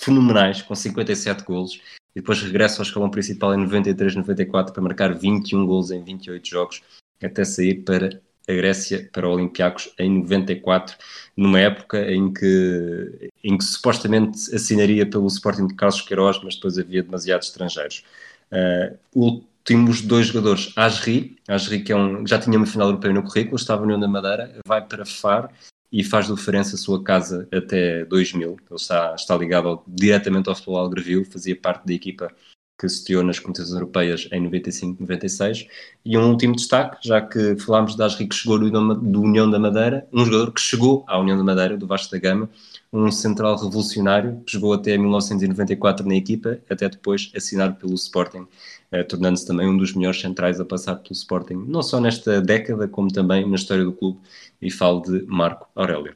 fenomenais, com 57 gols. E depois regressa ao escalão principal em 93-94 para marcar 21 gols em 28 jogos, até sair para a Grécia para o Olympiacos em 94, numa época em que, em que supostamente assinaria pelo Sporting de Carlos Queiroz, mas depois havia demasiados estrangeiros. Uh, últimos dois jogadores, Asri, Asri que é um, já tinha uma final europeia no currículo, estava no da Madeira, vai para Faro e faz do Farense a sua casa até 2000. Ele está, está ligado ao, diretamente ao futebol algarvio, fazia parte da equipa que sediou nas competições europeias em 95, 96. E um último destaque, já que falámos de Asri que chegou do União da Madeira, um jogador que chegou à União da Madeira, do Vasco da Gama, um central revolucionário, que jogou até 1994 na equipa, até depois assinado pelo Sporting, eh, tornando-se também um dos melhores centrais a passar pelo Sporting, não só nesta década, como também na história do clube, e falo de Marco Aurélio.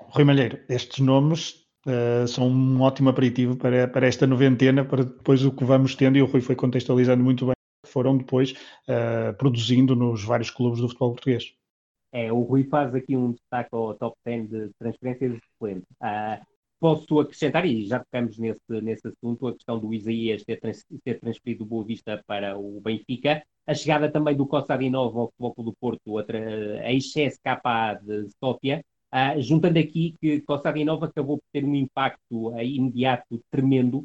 Rui Malheiro, estes nomes uh, são um ótimo aperitivo para, para esta noventena, para depois o que vamos tendo, e o Rui foi contextualizando muito bem, foram depois uh, produzindo nos vários clubes do futebol português. É, o Rui faz aqui um destaque ao top 10 de transferências excelente. Uh, posso acrescentar, e já tocamos nesse, nesse assunto, a questão do Isaías ter, trans, ter transferido o Boa Vista para o Benfica, a chegada também do Costa Adinova ao Futebol do Porto, outra, a ex-CSKA de Sofia, uh, juntando aqui que Costa Adinova acabou por ter um impacto uh, imediato tremendo,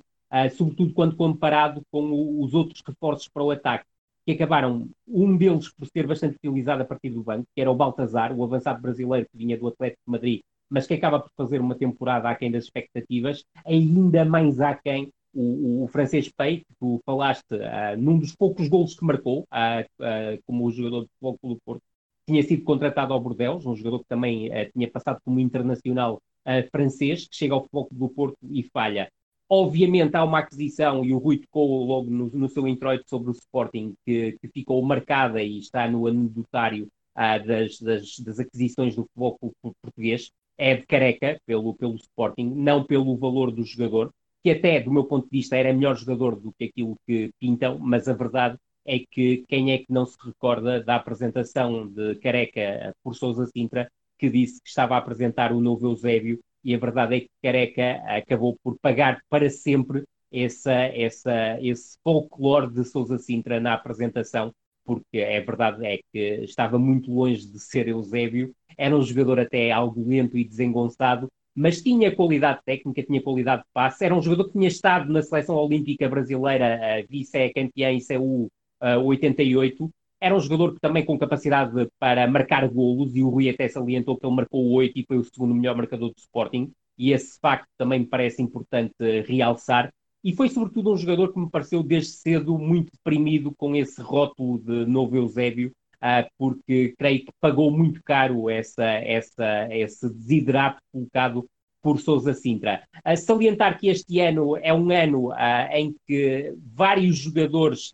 sobretudo quando comparado com o, os outros reforços para o ataque que acabaram, um deles por ser bastante utilizado a partir do banco, que era o Baltazar, o avançado brasileiro que vinha do Atlético de Madrid, mas que acaba por fazer uma temporada aquém das expectativas, ainda mais aquém o, o francês Pei, que tu falaste uh, num dos poucos golos que marcou, uh, uh, como jogador de futebol do Porto, tinha sido contratado ao Bordeaux, um jogador que também tinha passado como internacional francês, que chega ao futebol do Porto e falha. Obviamente há uma aquisição, e o Rui tocou logo no, no seu introito sobre o Sporting, que, que, ficou marcada e está no anedotário ah, das, das, das, aquisições do futebol português, é de careca pelo, pelo Sporting, não pelo valor do jogador, que até, do meu ponto de vista, era melhor jogador do que aquilo que pintam, mas a verdade é que quem é que não se recorda da apresentação de Careca por Sousa Sintra, que disse que estava a apresentar o novo Eusébio e a verdade é que Careca acabou por pagar para sempre essa, essa, esse folclore de Sousa Sintra na apresentação, porque é verdade é que estava muito longe de ser Eusébio, era um jogador até algo lento e desengonçado, mas tinha qualidade técnica, tinha qualidade de passe, era um jogador que tinha estado na seleção olímpica brasileira, vice-campeã em Seul uh, 88, era um jogador que também com capacidade para marcar golos, e o Rui até salientou que ele marcou 8 e foi o segundo melhor marcador do Sporting, e esse facto também me parece importante realçar. E foi sobretudo um jogador que me pareceu desde cedo muito deprimido com esse rótulo de novo Eusébio, uh, porque creio que pagou muito caro essa, essa, esse desidrato colocado por Sousa Sintra. A salientar que este ano é um ano uh, em que vários jogadores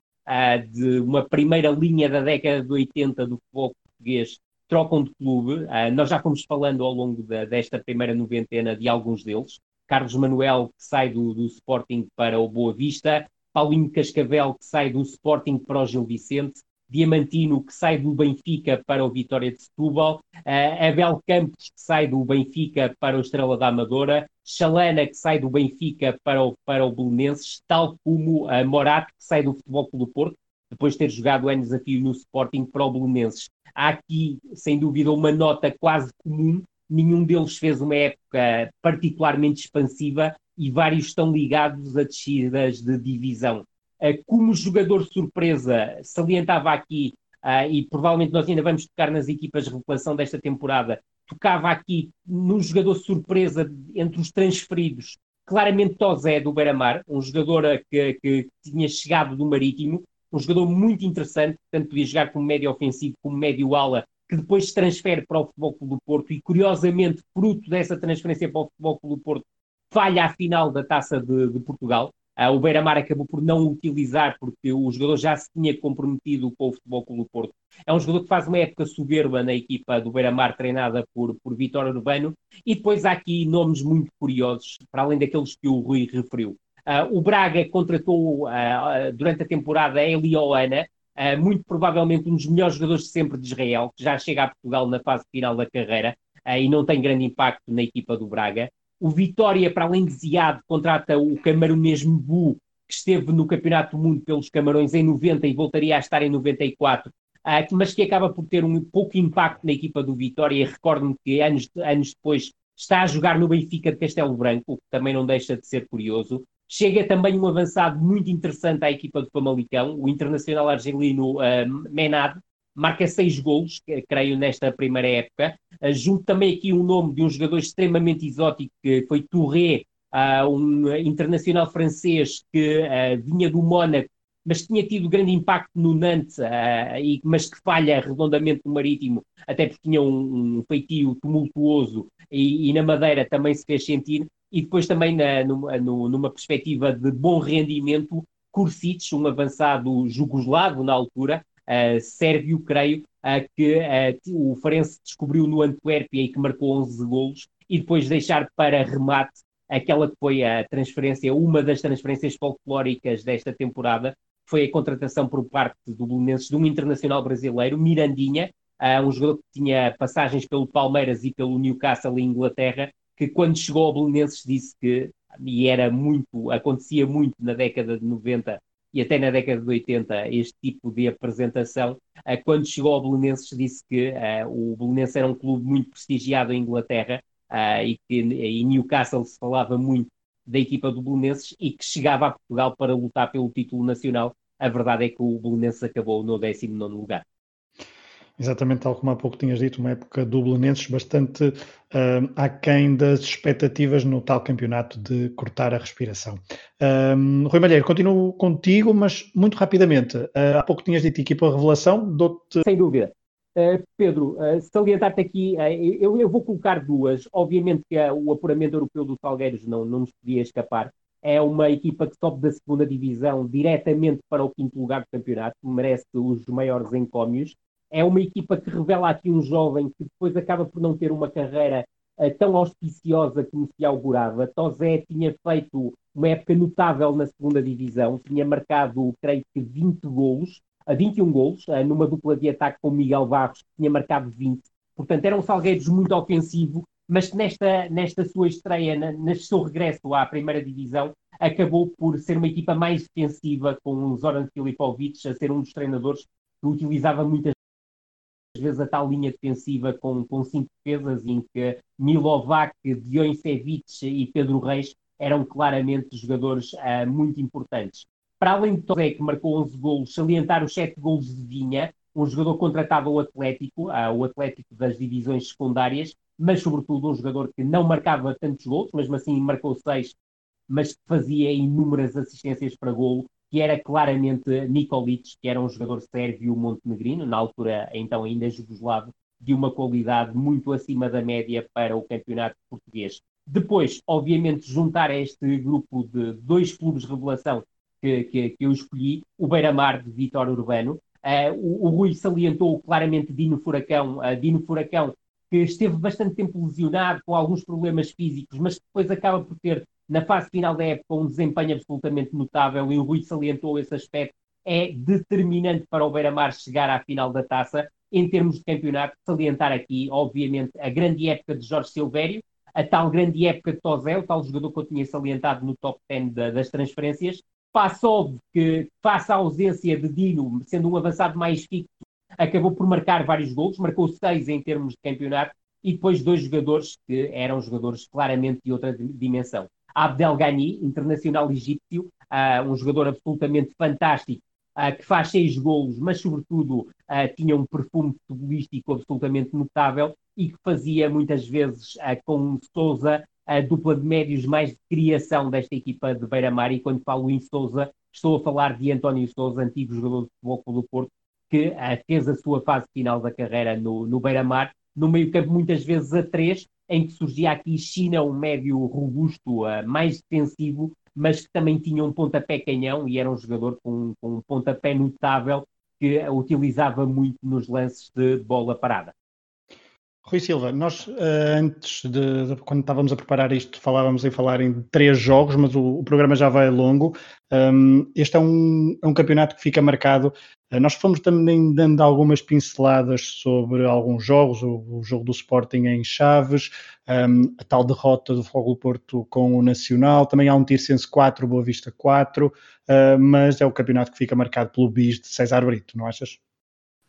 de uma primeira linha da década de 80 do futebol português trocam de clube. Uh, nós já fomos falando ao longo da, desta primeira noventena de alguns deles. Carlos Manuel, que sai do, do Sporting para o Boa Vista, Paulinho Cascavel, que sai do Sporting para o Gil Vicente, Diamantino, que sai do Benfica para o Vitória de Setúbal, uh, Abel Campos, que sai do Benfica para o Estrela da Amadora, Chalana, que sai do Benfica para o, para o Belenenses, tal como uh, Morato, que sai do Futebol Clube do Porto, depois de ter jogado em desafio no Sporting para o Belenenses. Há aqui, sem dúvida, uma nota quase comum, nenhum deles fez uma época particularmente expansiva e vários estão ligados a descidas de divisão. Eh, como jogador surpresa, salientava aqui, uh, e provavelmente nós ainda vamos tocar nas equipas de revelação desta temporada, tocava aqui no jogador surpresa entre os transferidos, claramente Tozé do Beira-Mar, um jogador que, que, tinha chegado do Marítimo, um jogador muito interessante, tanto podia jogar como médio ofensivo, como médio ala, que depois se transfere para o Futebol Clube do Porto e, curiosamente, fruto dessa transferência para o Futebol Clube do Porto, falha a final da Taça de, de Portugal. Uh, o Beira-Mar acabou por não utilizar porque o jogador já se tinha comprometido com o Futebol do Porto. É um jogador que faz uma época soberba na equipa do Beira-Mar, treinada por, por Vitor Urbano. E depois há aqui nomes muito curiosos, para além daqueles que o Rui referiu. Uh, o Braga contratou uh, durante a temporada a Elioana, muito provavelmente um dos melhores jogadores de sempre de Israel, que já chega a Portugal na fase final da carreira e não tem grande impacto na equipa do Braga. O Vitória, para além de Ziad, contrata o camaronês Mbu, que esteve no Campeonato do Mundo pelos Camarões em 90 e voltaria a estar em 94, Uh, mas que acaba por ter um pouco impacto na equipa do Vitória. Recordo-me que anos, anos depois está a jogar no Benfica de Castelo Branco, o que também não deixa de ser curioso. Chega também um avançado muito interessante à equipa do Famalicão, o internacional argelino uh, Menad, marca seis golos, creio, nesta primeira época. Uh, junto também aqui um nome de um jogador extremamente exótico, que foi Touré, uh, um internacional francês que uh, vinha do Mónaco, mas tinha tido grande impacto no Nantes, e, mas que falha redondamente no Marítimo, até porque tinha um, um feitio tumultuoso e, e, na Madeira também se fez sentir. E depois também na, numa, numa perspectiva de bom rendimento, Kursic, um avançado jugoslavo na altura, sérvio, creio, que uh, o Farense descobriu no Antuérpia e que marcou 11 golos, e depois deixar para remate aquela que foi a transferência, uma das transferências folclóricas desta temporada, foi a contratação por parte do Belenenses de um internacional brasileiro, Mirandinha, uh, um jogador que tinha passagens pelo Palmeiras e pelo Newcastle em Inglaterra, que quando chegou ao Belenenses disse que, e era muito, acontecia muito na década de 90 e até na década de 80 este tipo de apresentação, quando chegou ao Belenenses disse que uh, o Belenenses era um clube muito prestigiado em Inglaterra e que em Newcastle se falava muito da equipa do Belenenses e que chegava a Portugal para lutar pelo título nacional a verdade é que o Belenenses acabou no 19 lugar. Exatamente, tal como há pouco tinhas dito, uma época do Belenenses bastante uh, aquém das expectativas no tal campeonato de cortar a respiração. Um, Rui Malheiro, continuo contigo, mas muito rapidamente. Uh, há pouco tinhas dito equipa revelação, dou-te... Sem dúvida. Uh, Pedro, uh, salientar-te aqui, eu, eu, vou colocar duas. Obviamente que o apuramento europeu dos Salgueiros não, não nos podia escapar é uma equipa que sobe da segunda divisão diretamente para o quinto lugar do campeonato, merece os maiores encómios. É uma equipa que revela aqui um jovem que depois acaba por não ter uma carreira uh, tão auspiciosa como se augurava. Tozé tinha feito uma época notável na segunda divisão, tinha marcado, creio que, 20 golos, uh, 21 golos, uh, numa dupla de ataque com Miguel Barros, que tinha marcado 20. Portanto, eram Salgueiros muito ofensivo, mas que nesta, nesta sua estreia, na, neste seu regresso à primeira divisão, acabou por ser uma equipa mais defensiva, com Zoran Filipovic a ser um dos treinadores que utilizava muitas vezes a tal linha defensiva com, com cinco defesas, em que Milovac, Dion Sevic e Pedro Reis eram claramente jogadores uh, muito importantes. Para além de Torre, que marcou 11 golos, salientar os 7 golos de Vinha, um jogador contratado ao Atlético, uh, o Atlético das divisões secundárias, mas sobretudo um jogador que não marcava tantos gols, mesmo assim marcou seis, mas que fazia inúmeras assistências para golo, que era claramente Nikolic, que era um jogador sérvio montenegrino, na altura então ainda jugoslavo, de uma qualidade muito acima da média para o campeonato português. Depois, obviamente, juntar a este grupo de dois clubes de revelação que, que, que eu escolhi, o Beira-Mar de Vitor Urbano, Uh, o, o, Rui salientou claramente Dino Furacão. Uh, Dino Furacão que esteve bastante tempo lesionado, com alguns problemas físicos, mas depois acaba por ter, na fase final da época, um desempenho absolutamente notável, e o Rui salientou esse aspecto, é determinante para o Beira-Mar chegar à final da taça. Em termos de campeonato, salientar aqui, obviamente, a grande época de Jorge Silvério, a tal grande época de Tozé, o tal jogador que eu tinha salientado no top 10 da, das transferências. Passa óbvio que, face à ausência de Dino, sendo um avançado mais fixo, acabou por marcar vários gols, marcou seis em termos de campeonato, e depois dois jogadores que eram jogadores claramente de outra dimensão. Abdel Ghani, internacional egípcio, uh, um jogador absolutamente fantástico, uh, que faz seis golos, mas sobretudo uh, tinha um perfume futebolístico absolutamente notável e que fazia muitas vezes com Souza a dupla de médios mais de criação desta equipa de Beira-Mar. E quando falo em Souza, estou a falar de António Souza, antigo jogador de futebol do Porto, que fez a sua fase final da carreira no, no Beira-Mar, no meio-campo muitas vezes a três, em que surgia aqui China, um médio robusto, uh, mais defensivo, mas que também tinha um pontapé canhão e era um jogador com, com um pontapé notável que utilizava muito nos lances de bola parada. Rui Silva, nós uh, antes de, de, quando estávamos a preparar isto, falávamos em falar em três jogos, mas o, o programa já vai longo. Um, este é um, é um, campeonato que fica marcado. Uh, nós fomos também dando algumas pinceladas sobre alguns jogos, o, o jogo do Sporting em Chaves, um, a tal derrota do Fogo Porto com o Nacional, também há um Tirsense 4, Boa Vista 4, uh, mas é o campeonato que fica marcado pelo bis de César Brito, não achas?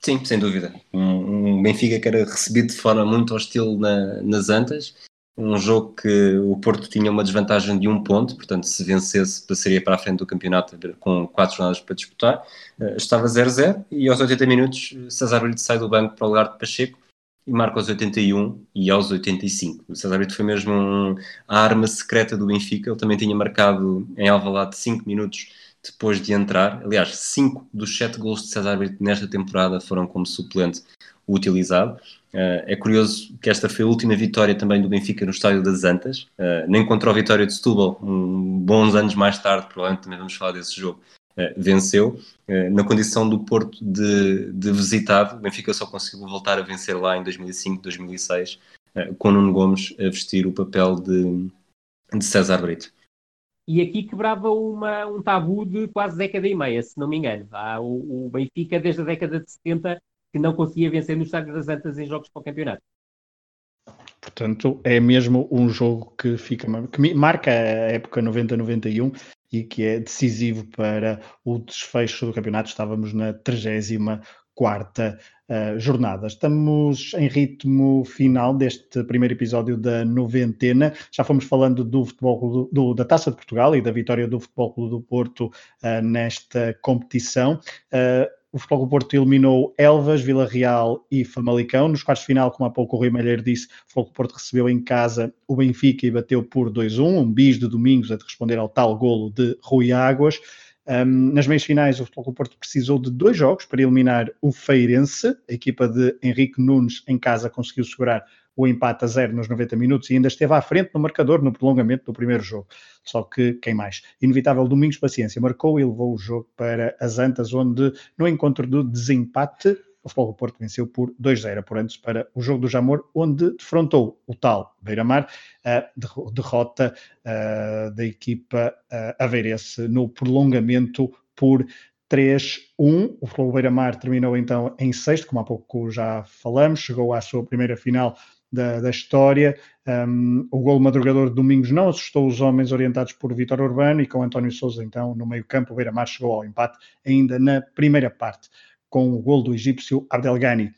Sim, sem dúvida. Um, um, Benfica que era recebido de forma muito hostil na, nas Antas, um jogo que o Porto tinha uma desvantagem de um ponto, portanto, se vencesse, passaria para a frente do campeonato com quatro jornadas para disputar. Uh, estava 0-0 e aos 80 minutos César Brito sai do banco para o lugar de Pacheco e marca aos 81 e aos 85. O César Brito foi mesmo um, a arma secreta do Benfica, ele também tinha marcado em Alvalade 5 minutos depois de entrar. Aliás, cinco dos sete gols de César Brito nesta temporada foram como suplente utilizado. Uh, é curioso que esta foi a última vitória também do Benfica no Estádio das Antas, uh, nem contra o Vitória de Setúbal, um, bons anos mais tarde, provavelmente também vamos falar desse jogo, uh, venceu. na condição do Porto de, de visitado, o Benfica só conseguiu voltar a vencer lá em 2005, 2006, com Nuno Gomes a vestir o papel de de César Brito. E aqui quebrava uma, um tabu de quase década e meia, se não me engano. O, o Benfica, desde a década de 70, que não conseguia vencer no Estádio das Antas em jogos para o campeonato. Portanto, é mesmo um jogo que fica que marca a época 90-91 e que é decisivo para o desfecho do campeonato. Estávamos na 34 uh, jornada. Estamos em ritmo final deste primeiro episódio da noventena. Já fomos falando do futebol do, da Taça de Portugal e da vitória do Futebol Clube do Porto uh, nesta competição. Uh, o Futebol Clube Porto eliminou Elvas, Vila Real e Famalicão. Nos quartos de final, como há pouco o Rui Malheiro disse, o Futebol Clube Porto recebeu em casa o Benfica e bateu por 2-1, um bis de Domingos a de responder ao tal golo de Rui Águas. Um, nas meias finais, o Futebol Clube Porto precisou de dois jogos para eliminar o Feirense. A equipa de Henrique Nunes em casa conseguiu segurar o empate a zero nos 90 minutos e ainda esteve à frente no marcador no prolongamento do primeiro jogo. Só que quem mais? Inevitável Domingos Paciência marcou e levou o jogo para as Antas, onde no encontro do desempate o Futebol do Porto venceu por 2-0 por antes para o jogo do Jamor, onde defrontou o tal Beira-Mar, a derrota uh, da equipa uh, aveirense no prolongamento por 3-1. O Futebol Beira-Mar terminou então em sexto, como há pouco já falamos, chegou à sua primeira final da, da história. Um, o gol madrugador de Domingos não assustou os homens orientados por Vitor Urbano e com António Souza, então, no meio-campo, o Beira-Mar chegou ao empate ainda na primeira parte, com o gol do egípcio Abdelghani.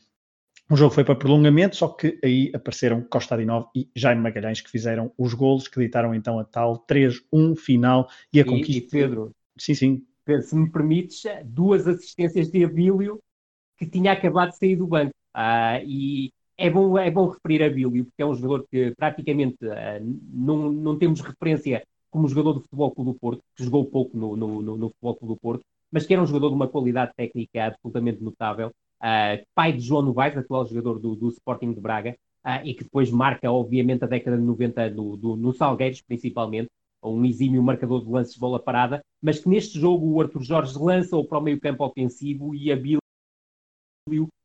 O jogo foi para prolongamento, só que aí apareceram Costa Adinov e Jaime Magalhães, que fizeram os golos, que ditaram então a tal 3-1 final e a e, conquista. E Pedro, sim, sim. Pedro, se me permites, duas assistências de Abílio que tinha acabado de sair do banco. Ah, e é bom, é bom referir a Bílio, porque é um jogador que praticamente uh, não, não temos referência como jogador do Futebol Clube do Porto, que jogou pouco no, no, no, no Futebol Clube do Porto, mas que era um jogador de uma qualidade técnica absolutamente notável. Uh, pai de João Novaes, atual jogador do, do Sporting de Braga, uh, e que depois marca, obviamente, a década de 90 no, do, no Salgueiros, principalmente, um exímio marcador de lances de bola parada, mas que neste jogo o Arthur Jorge lança-o para o meio campo ofensivo e a Bílio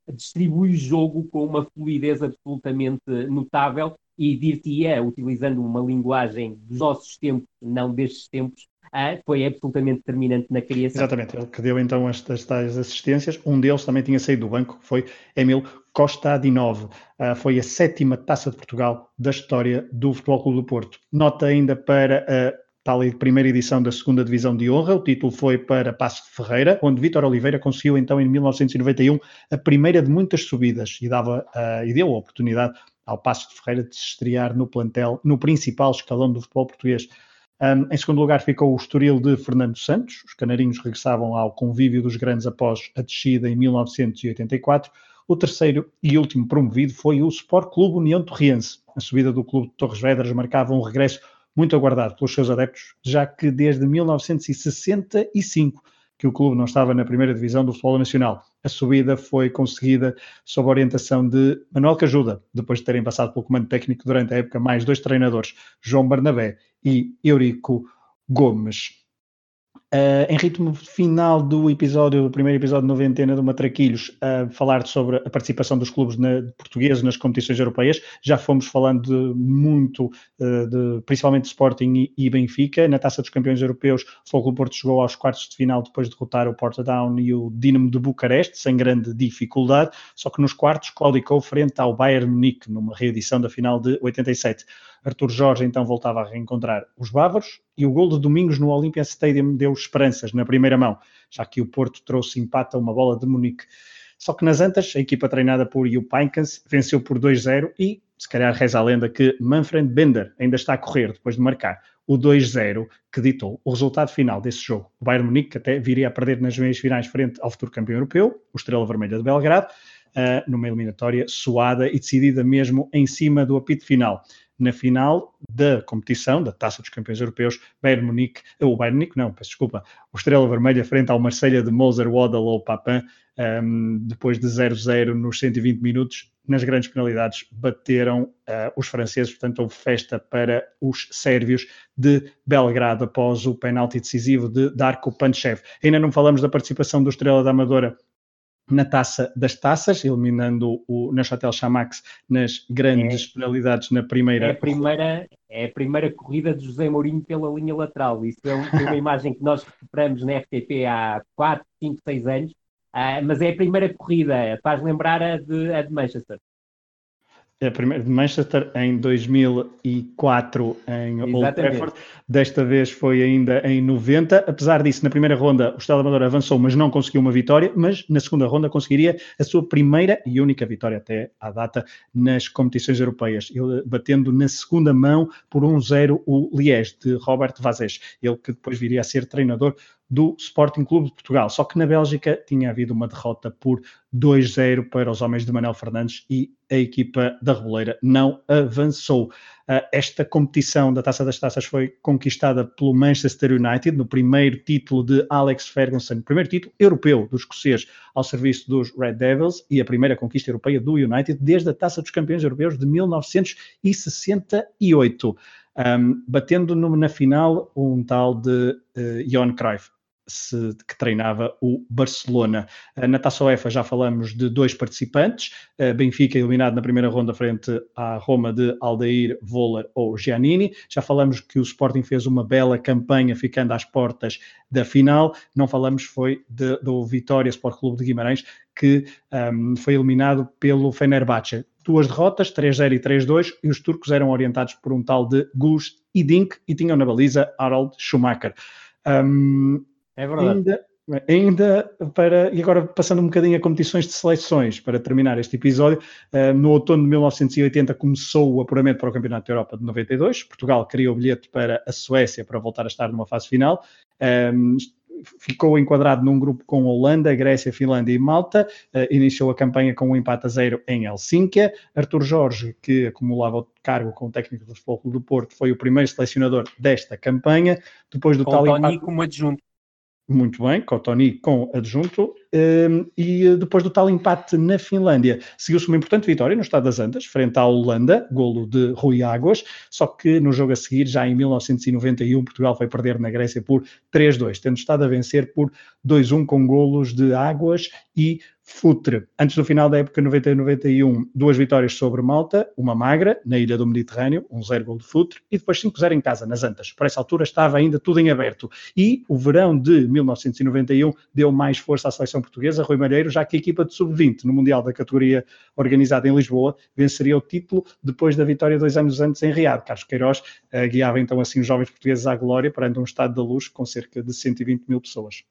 distribui o jogo com uma fluidez absolutamente notável e dir-te-ia, utilizando uma linguagem dos nossos tempos, não destes tempos, uh, foi absolutamente determinante na criação. Exatamente, ele que deu então estas tais assistências, um deles também tinha saído do banco, foi Emil Costa Adinov, uh, foi a sétima taça de Portugal da história do Futebol Clube do Porto. Nota ainda para a tal primeira edição da segunda divisão de honra. O título foi para Passo de Ferreira, onde Vítor Oliveira conseguiu então em 1991 a primeira de muitas subidas e dava uh, e deu a oportunidade ao Passo de Ferreira de se estrear no plantel, no principal escalão do futebol português. Um, em segundo lugar ficou o Estoril de Fernando Santos. Os canarinhos regressavam ao convívio dos grandes após a descida em 1984. O terceiro e último promovido foi o Sport Clube União Torriense. A subida do clube de Torres Vedras marcava um regresso muito aguardado pelos seus adeptos, já que desde 1965 que o clube não estava na primeira divisão do futebol nacional. A subida foi conseguida sob a orientação de Manuel Cajuda, depois de terem passado pelo comando técnico durante a época mais dois treinadores, João Barnabé e Eurico Gomes. Uh, em ritmo final do episódio, do primeiro episódio de noventena do Matraquilhos, a uh, falar sobre a participação dos clubes na, portugueses nas competições europeias. Já fomos falando de muito, uh, de, principalmente de Sporting e, e, Benfica. Na Taça dos Campeões Europeus, o Fogo Porto chegou aos quartos de final depois de derrotar o Portadown e o Dinamo de Bucareste, sem grande dificuldade. Só que nos quartos claudicou frente ao Bayern Munique, numa reedição da final de 87. Artur Jorge então voltava a reencontrar os bávaros e o gol de Domingos no Olympia Stadium deu esperanças na primeira mão, já que o Porto trouxe empate a uma bola de Munique. Só que nas Antas, a equipa treinada por Jupp Heynckes venceu por 2-0 e, se calhar reza a lenda que Manfred Bender ainda está a correr depois de marcar o 2-0 que ditou o resultado final desse jogo. O Bayern Munique até viria a perder nas meias finais frente ao futuro campeão europeu, o Estrela Vermelha de Belgrado, uh, numa eliminatória suada e decidida mesmo em cima do apito final na final da competição, da Taça dos Campeões Europeus, Bayern Munique, ou Bayern Munique, não, peço desculpa, o Estrela Vermelha frente ao Marselha de Moser, Waddle ou Papin, um, depois de 0-0 nos 120 minutos, nas grandes penalidades bateram uh, os franceses, portanto houve festa para os sérvios de Belgrado após o penalti decisivo de Darko Panchev. Ainda não falamos da participação do Estrela da Amadora na taça das taças, eliminando o Neuchâtel Chamax nas grandes é, penalidades na primeira. É a primeira, é a primeira corrida de José Mourinho pela linha lateral. Isso é uma *laughs* imagem que nós recuperamos na FTP há 4, 5, 6 anos, uh, mas é a primeira corrida, faz lembrar a de, a de Manchester a primeira de Manchester em 2004 em Old Trafford. Desta vez foi ainda em 90. Apesar disso, na primeira ronda o Estado Amador avançou, mas não conseguiu uma vitória. Mas na segunda ronda conseguiria a sua primeira e única vitória até à data nas competições europeias. Ele batendo na segunda mão por 1-0 o Liège de Robert Vazés. Ele que depois viria a ser treinador do Sporting Clube de Portugal. Só que na Bélgica tinha havido uma derrota por 2-0 para os homens de Manuel Fernandes e a equipa da Reboleira não avançou. Ah, esta competição da Taça das Taças foi conquistada pelo Manchester United no primeiro título de Alex Ferguson, primeiro título europeu dos escoceses ao serviço dos Red Devils e a primeira conquista europeia do United desde a Taça dos Campeões Europeus de 1968. Um, batendo no, na final um tal de uh, Johan Cruyff se, que treinava o Barcelona. Na Taça UEFA já falamos de dois participantes, Benfica eliminado na primeira ronda frente à Roma de Aldair, Voller ou Giannini. Já falamos que o Sporting fez uma bela campanha ficando às portas da final. Não falamos foi de, do Vitória Sport Clube de Guimarães que um, foi eliminado pelo Fenerbahçe. Duas derrotas, 3-0 e 3-2, e os turcos eram orientados por um tal de Gus Idink e tinham na baliza Harald Schumacher. Um, é verdade. Ainda, ainda para, e agora passando um bocadinho a competições de seleções, para terminar este episódio, uh, no outono de 1980 começou o apuramento para o Campeonato da Europa de 92, Portugal criou o bilhete para a Suécia para voltar a estar numa fase final, um, ficou enquadrado num grupo com Holanda, Grécia, Finlândia e Malta, uh, iniciou a campanha com um empate a zero em Helsínquia, Artur Jorge, que acumulava o cargo como técnico do Futebol do Porto, foi o primeiro selecionador desta campanha, depois do com tal Tony empate... como adjunto. Muito bem, Cotoni com adjunto. Um, e depois do tal empate na Finlândia, seguiu-se uma importante vitória no Estado das Antas, frente à Holanda, golo de Rui Águas, só que no jogo a seguir, já em 1991, Portugal foi perder na Grécia por 3-2, tendo estado a vencer por 2-1 com golos de Águas e Futre. Antes do final da época 90-91, duas vitórias sobre Malta, uma magra, na ilha do Mediterrâneo, um 0 gol de Futre, e depois 5-0 em casa, nas Antas. Por essa altura estava ainda tudo em aberto. E o verão de 1991 deu mais força à seleção portuguesa, Rui Malheiro, já que a equipa de sub-20 no Mundial da categoria organizada em Lisboa venceria o título depois da vitória dois anos antes em Riad. Carlos Queiroz uh, guiava então assim os jovens portugueses à glória perante um estado da luz com cerca de 120 mil pessoas.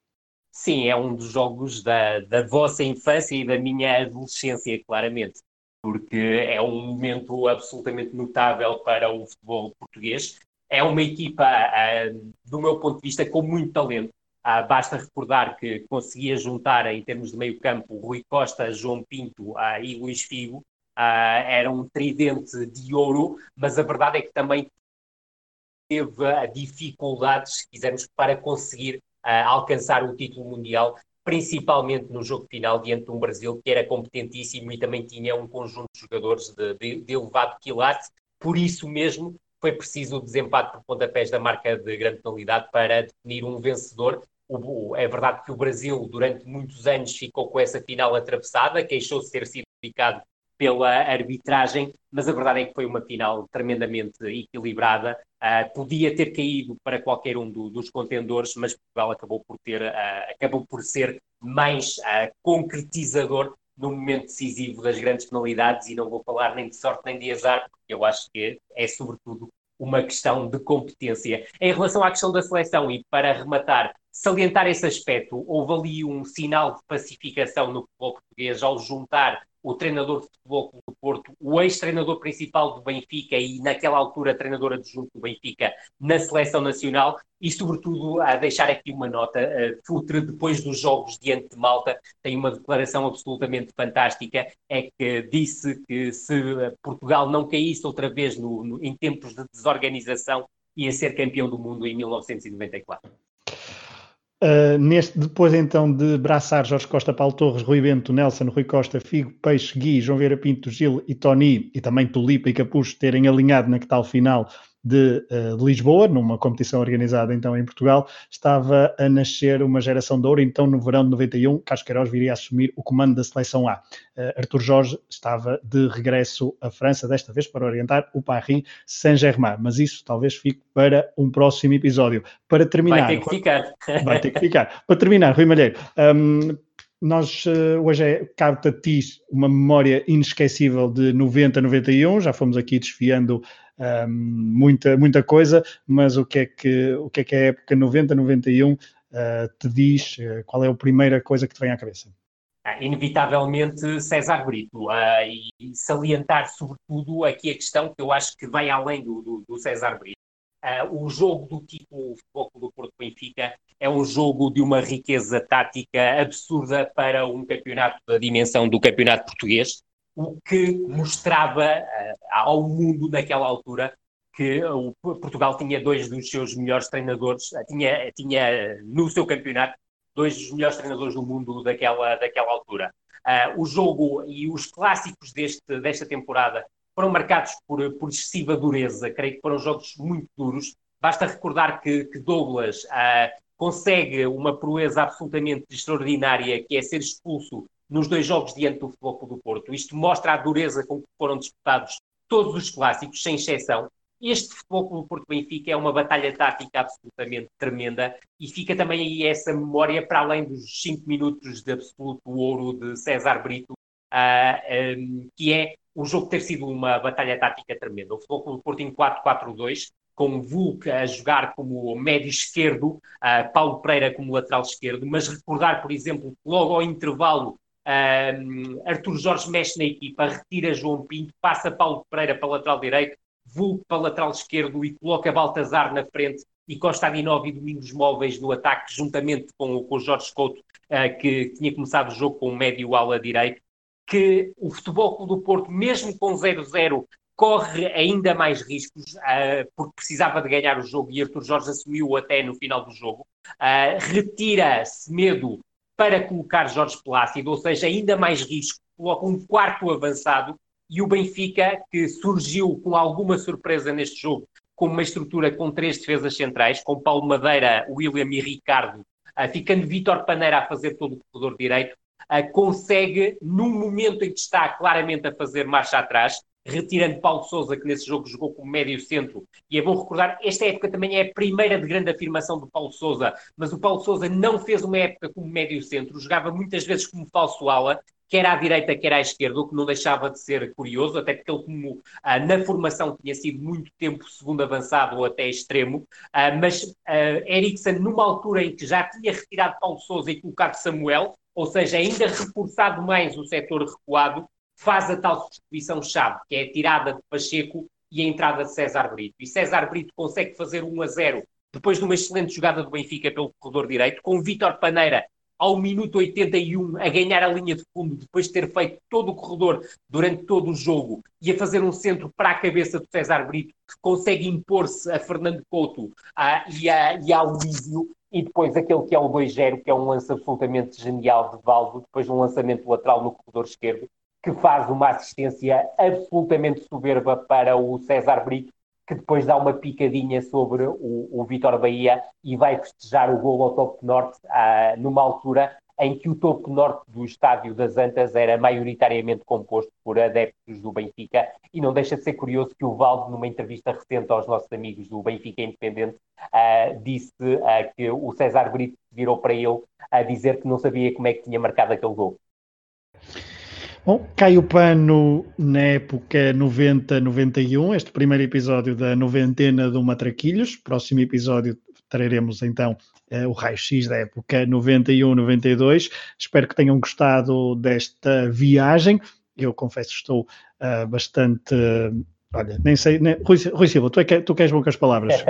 Sim, é um dos jogos da, da vossa infância e da minha adolescência, claramente, porque é um momento absolutamente notável para o futebol português. É uma equipa, uh, do meu ponto de vista, com muito talento. Uh, basta recordar que conseguia juntar, em termos de meio campo, Rui Costa, João Pinto uh, e Luís Figo. era um tridente de ouro, mas a verdade é que também teve dificuldades, se quisermos, para conseguir alcançar o título mundial, principalmente no jogo final diante de um Brasil que era competentíssimo e também tinha um conjunto de jogadores de, de, de elevado quilate. Por isso mesmo foi preciso o desempate por pontapés da marca de grande penalidade para definir um vencedor. O, é verdade que o Brasil, durante muitos anos, ficou com essa final atravessada, queixou-se ter sido ficado pela arbitragem, mas a verdade é que foi uma final tremendamente equilibrada. Uh, podia ter caído para qualquer um do, dos contendores, mas Portugal acabou por ter, uh, acabou por ser mais uh, concretizador no momento decisivo das grandes penalidades e não vou falar nem de sorte nem de azar, porque eu acho que é sobretudo uma questão de competência. Em relação à questão da seleção e para rematar, salientar esse aspecto, houve ali um sinal de pacificação no futebol português ao juntar o treinador de futebol do Porto, o ex-treinador principal do Benfica e naquela altura treinador adjunto do Benfica na seleção nacional e sobretudo a deixar aqui uma nota, uh, Futre depois dos jogos diante de Malta tem uma declaração absolutamente fantástica, é que disse que se Portugal não caísse outra vez no, no, em tempos de desorganização ia ser campeão do mundo em 1994. Uh, neste, depois então de Braçar, Jorge Costa, Paulo Torres, Rui Bento, Nelson, Rui Costa, Figo, Peixe, Gui, João Vieira Pinto, Gil e Tony, e também Tulipa e Capucho terem alinhado na que tal final de, uh, de, Lisboa, numa competição organizada então em Portugal, estava a nascer uma geração de ouro, então no verão de 91, Carlos Queiroz viria a assumir o comando da seleção A. Uh, Arthur Jorge estava de regresso à França, desta vez para orientar o Paris Saint-Germain, mas isso talvez fique para um próximo episódio. Para terminar... Vai ter que ficar. *laughs* Vai ter que ficar. Para terminar, Rui Malheiro, um, nós uh, hoje é, cabe a ti uma memória inesquecível de 90, 91, já fomos aqui desfiando um, muita, muita coisa, mas o que é que, o que, é, que a época 90, 91 uh, te diz? Uh, qual é a primeira coisa que te vem à cabeça? Ah, inevitavelmente César Brito, uh, e salientar sobretudo aqui a questão que eu acho que vai além do, do, do César Brito. O jogo do tipo Futebol do Porto Benfica é um jogo de uma riqueza tática absurda para um campeonato da dimensão do campeonato português, o que mostrava uh, ao mundo naquela altura que o Portugal tinha dois dos seus melhores treinadores, uh, tinha, tinha no seu campeonato dois dos melhores treinadores do mundo daquela, daquela altura. o jogo e os clássicos deste, desta temporada foram marcados por, por excessiva dureza, creio que foram jogos muito duros. Basta recordar que, que Douglas uh, consegue uma proeza absolutamente extraordinária, que é ser expulso nos dois jogos diante do Futebol do Porto. Isto mostra a dureza com que foram disputados todos os clássicos, sem exceção. Este Futebol do Porto Benfica é uma batalha tática absolutamente tremenda e fica também aí essa memória para além dos cinco minutos de absoluto ouro de César Brito, uh, ah, um, que é o jogo ter sido uma batalha tática tremenda. O Futebol Clube Porto em 4-4-2, com Vulca a jogar como médio esquerdo, uh, Paulo Pereira como lateral esquerdo, mas recordar, por exemplo, que logo ao intervalo uh, Arthur Jorge mexe na equipa, retira João Pinto, passa Paulo Pereira para lateral direito, Vulca para lateral esquerdo e coloca Baltazar na frente e Costa Adinov e Domingos Móveis no ataque, juntamente com, com o Jorge Couto, uh, que tinha começado o jogo com o médio ala direito que o Futebol do Porto, mesmo com 0-0, corre ainda mais riscos, uh, porque precisava de ganhar o jogo e Arthur Jorge assumiu até no final do jogo. Uh, Retira-se medo para colocar Jorge Plácido, ou seja, ainda mais risco, coloca um quarto avançado e o Benfica, que surgiu com alguma surpresa neste jogo, com uma estrutura com três defesas centrais, com Paulo Madeira, William e Ricardo, uh, ficando Vítor Paneira a fazer todo o corredor direito, uh, consegue, num momento em que está claramente a fazer marcha atrás, retirando Paulo Souza, que nesse jogo jogou como médio centro, e é bom recordar, esta época também é a primeira de grande afirmação do Paulo Souza, mas o Paulo Souza não fez uma época como médio centro, jogava muitas vezes como falso ala, quer à direita, quer à esquerda, o que não deixava de ser curioso, até porque ele, como ah, na formação, tinha sido muito tempo segundo avançado ou até extremo, ah, mas ah, Eriksen, numa altura em que já tinha retirado Paulo Souza e colocado Samuel, ou seja, ainda reforçado mais o setor recuado, faz a tal substituição-chave, que é a tirada de Pacheco e a entrada de César Brito. E César Brito consegue fazer 1 a 0 depois de uma excelente jogada do Benfica pelo corredor direito, com Vítor Paneira ao minuto 81 a ganhar a linha de fundo, depois de ter feito todo o corredor durante todo o jogo e a fazer um centro para a cabeça do César Brito, que consegue impor-se a Fernando Couto ah, e, a, e ao Lísio, e depois aquele que é o 2-0, que é um lance absolutamente genial de Valdo, depois de um lançamento lateral no corredor esquerdo, que faz uma assistência absolutamente soberba para o César Brito, que depois dá uma picadinha sobre o, o Vitor Bahia e vai festejar o gol ao topo norte ah, numa altura em que o topo norte do estádio das Antas era maioritariamente composto por adeptos do Benfica, e não deixa de ser curioso que o Valdo, numa entrevista recente aos nossos amigos do Benfica Independente, uh, disse uh, que o César Brito virou para ele a dizer que não sabia como é que tinha marcado aquele gol. Bom, cai o pano na época 90-91, este primeiro episódio da noventena do Matraquilhos. Próximo episódio traremos então uh, o raio-x da época 91-92. Espero que tenham gostado desta viagem. Eu confesso que estou uh, bastante. Uh, olha, nem sei. Nem, Rui, Rui Silva, tu, é que, tu queres poucas palavras.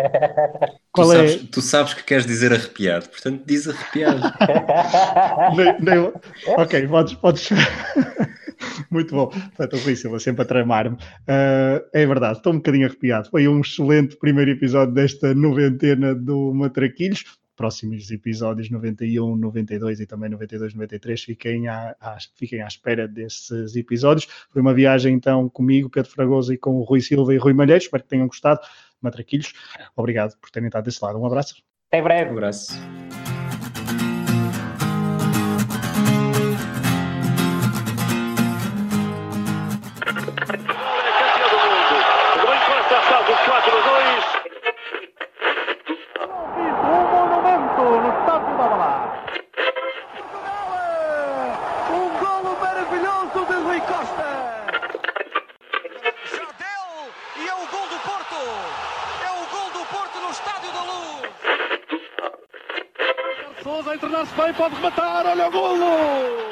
*laughs* Qual tu, é... sabes, tu sabes que queres dizer arrepiado, portanto diz arrepiado. *laughs* nem, nem, ok, podes. podes... *laughs* Muito bom. Portanto, Rui Silva sempre a tramar-me. Uh, é verdade, estou um bocadinho arrepiado. Foi um excelente primeiro episódio desta noventena do Matraquilhos próximos episódios 91, 92 e também 92, 93. Fiquem à, à, fiquem à espera desses episódios. Foi uma viagem então comigo, Pedro Fragoso, e com o Rui Silva e Rui Malheiros. Espero que tenham gostado. Matraquilhos, obrigado por terem estado desse lado. Um abraço. Até breve. Um abraço. Internar-se bem, pode rematar, olha o golo!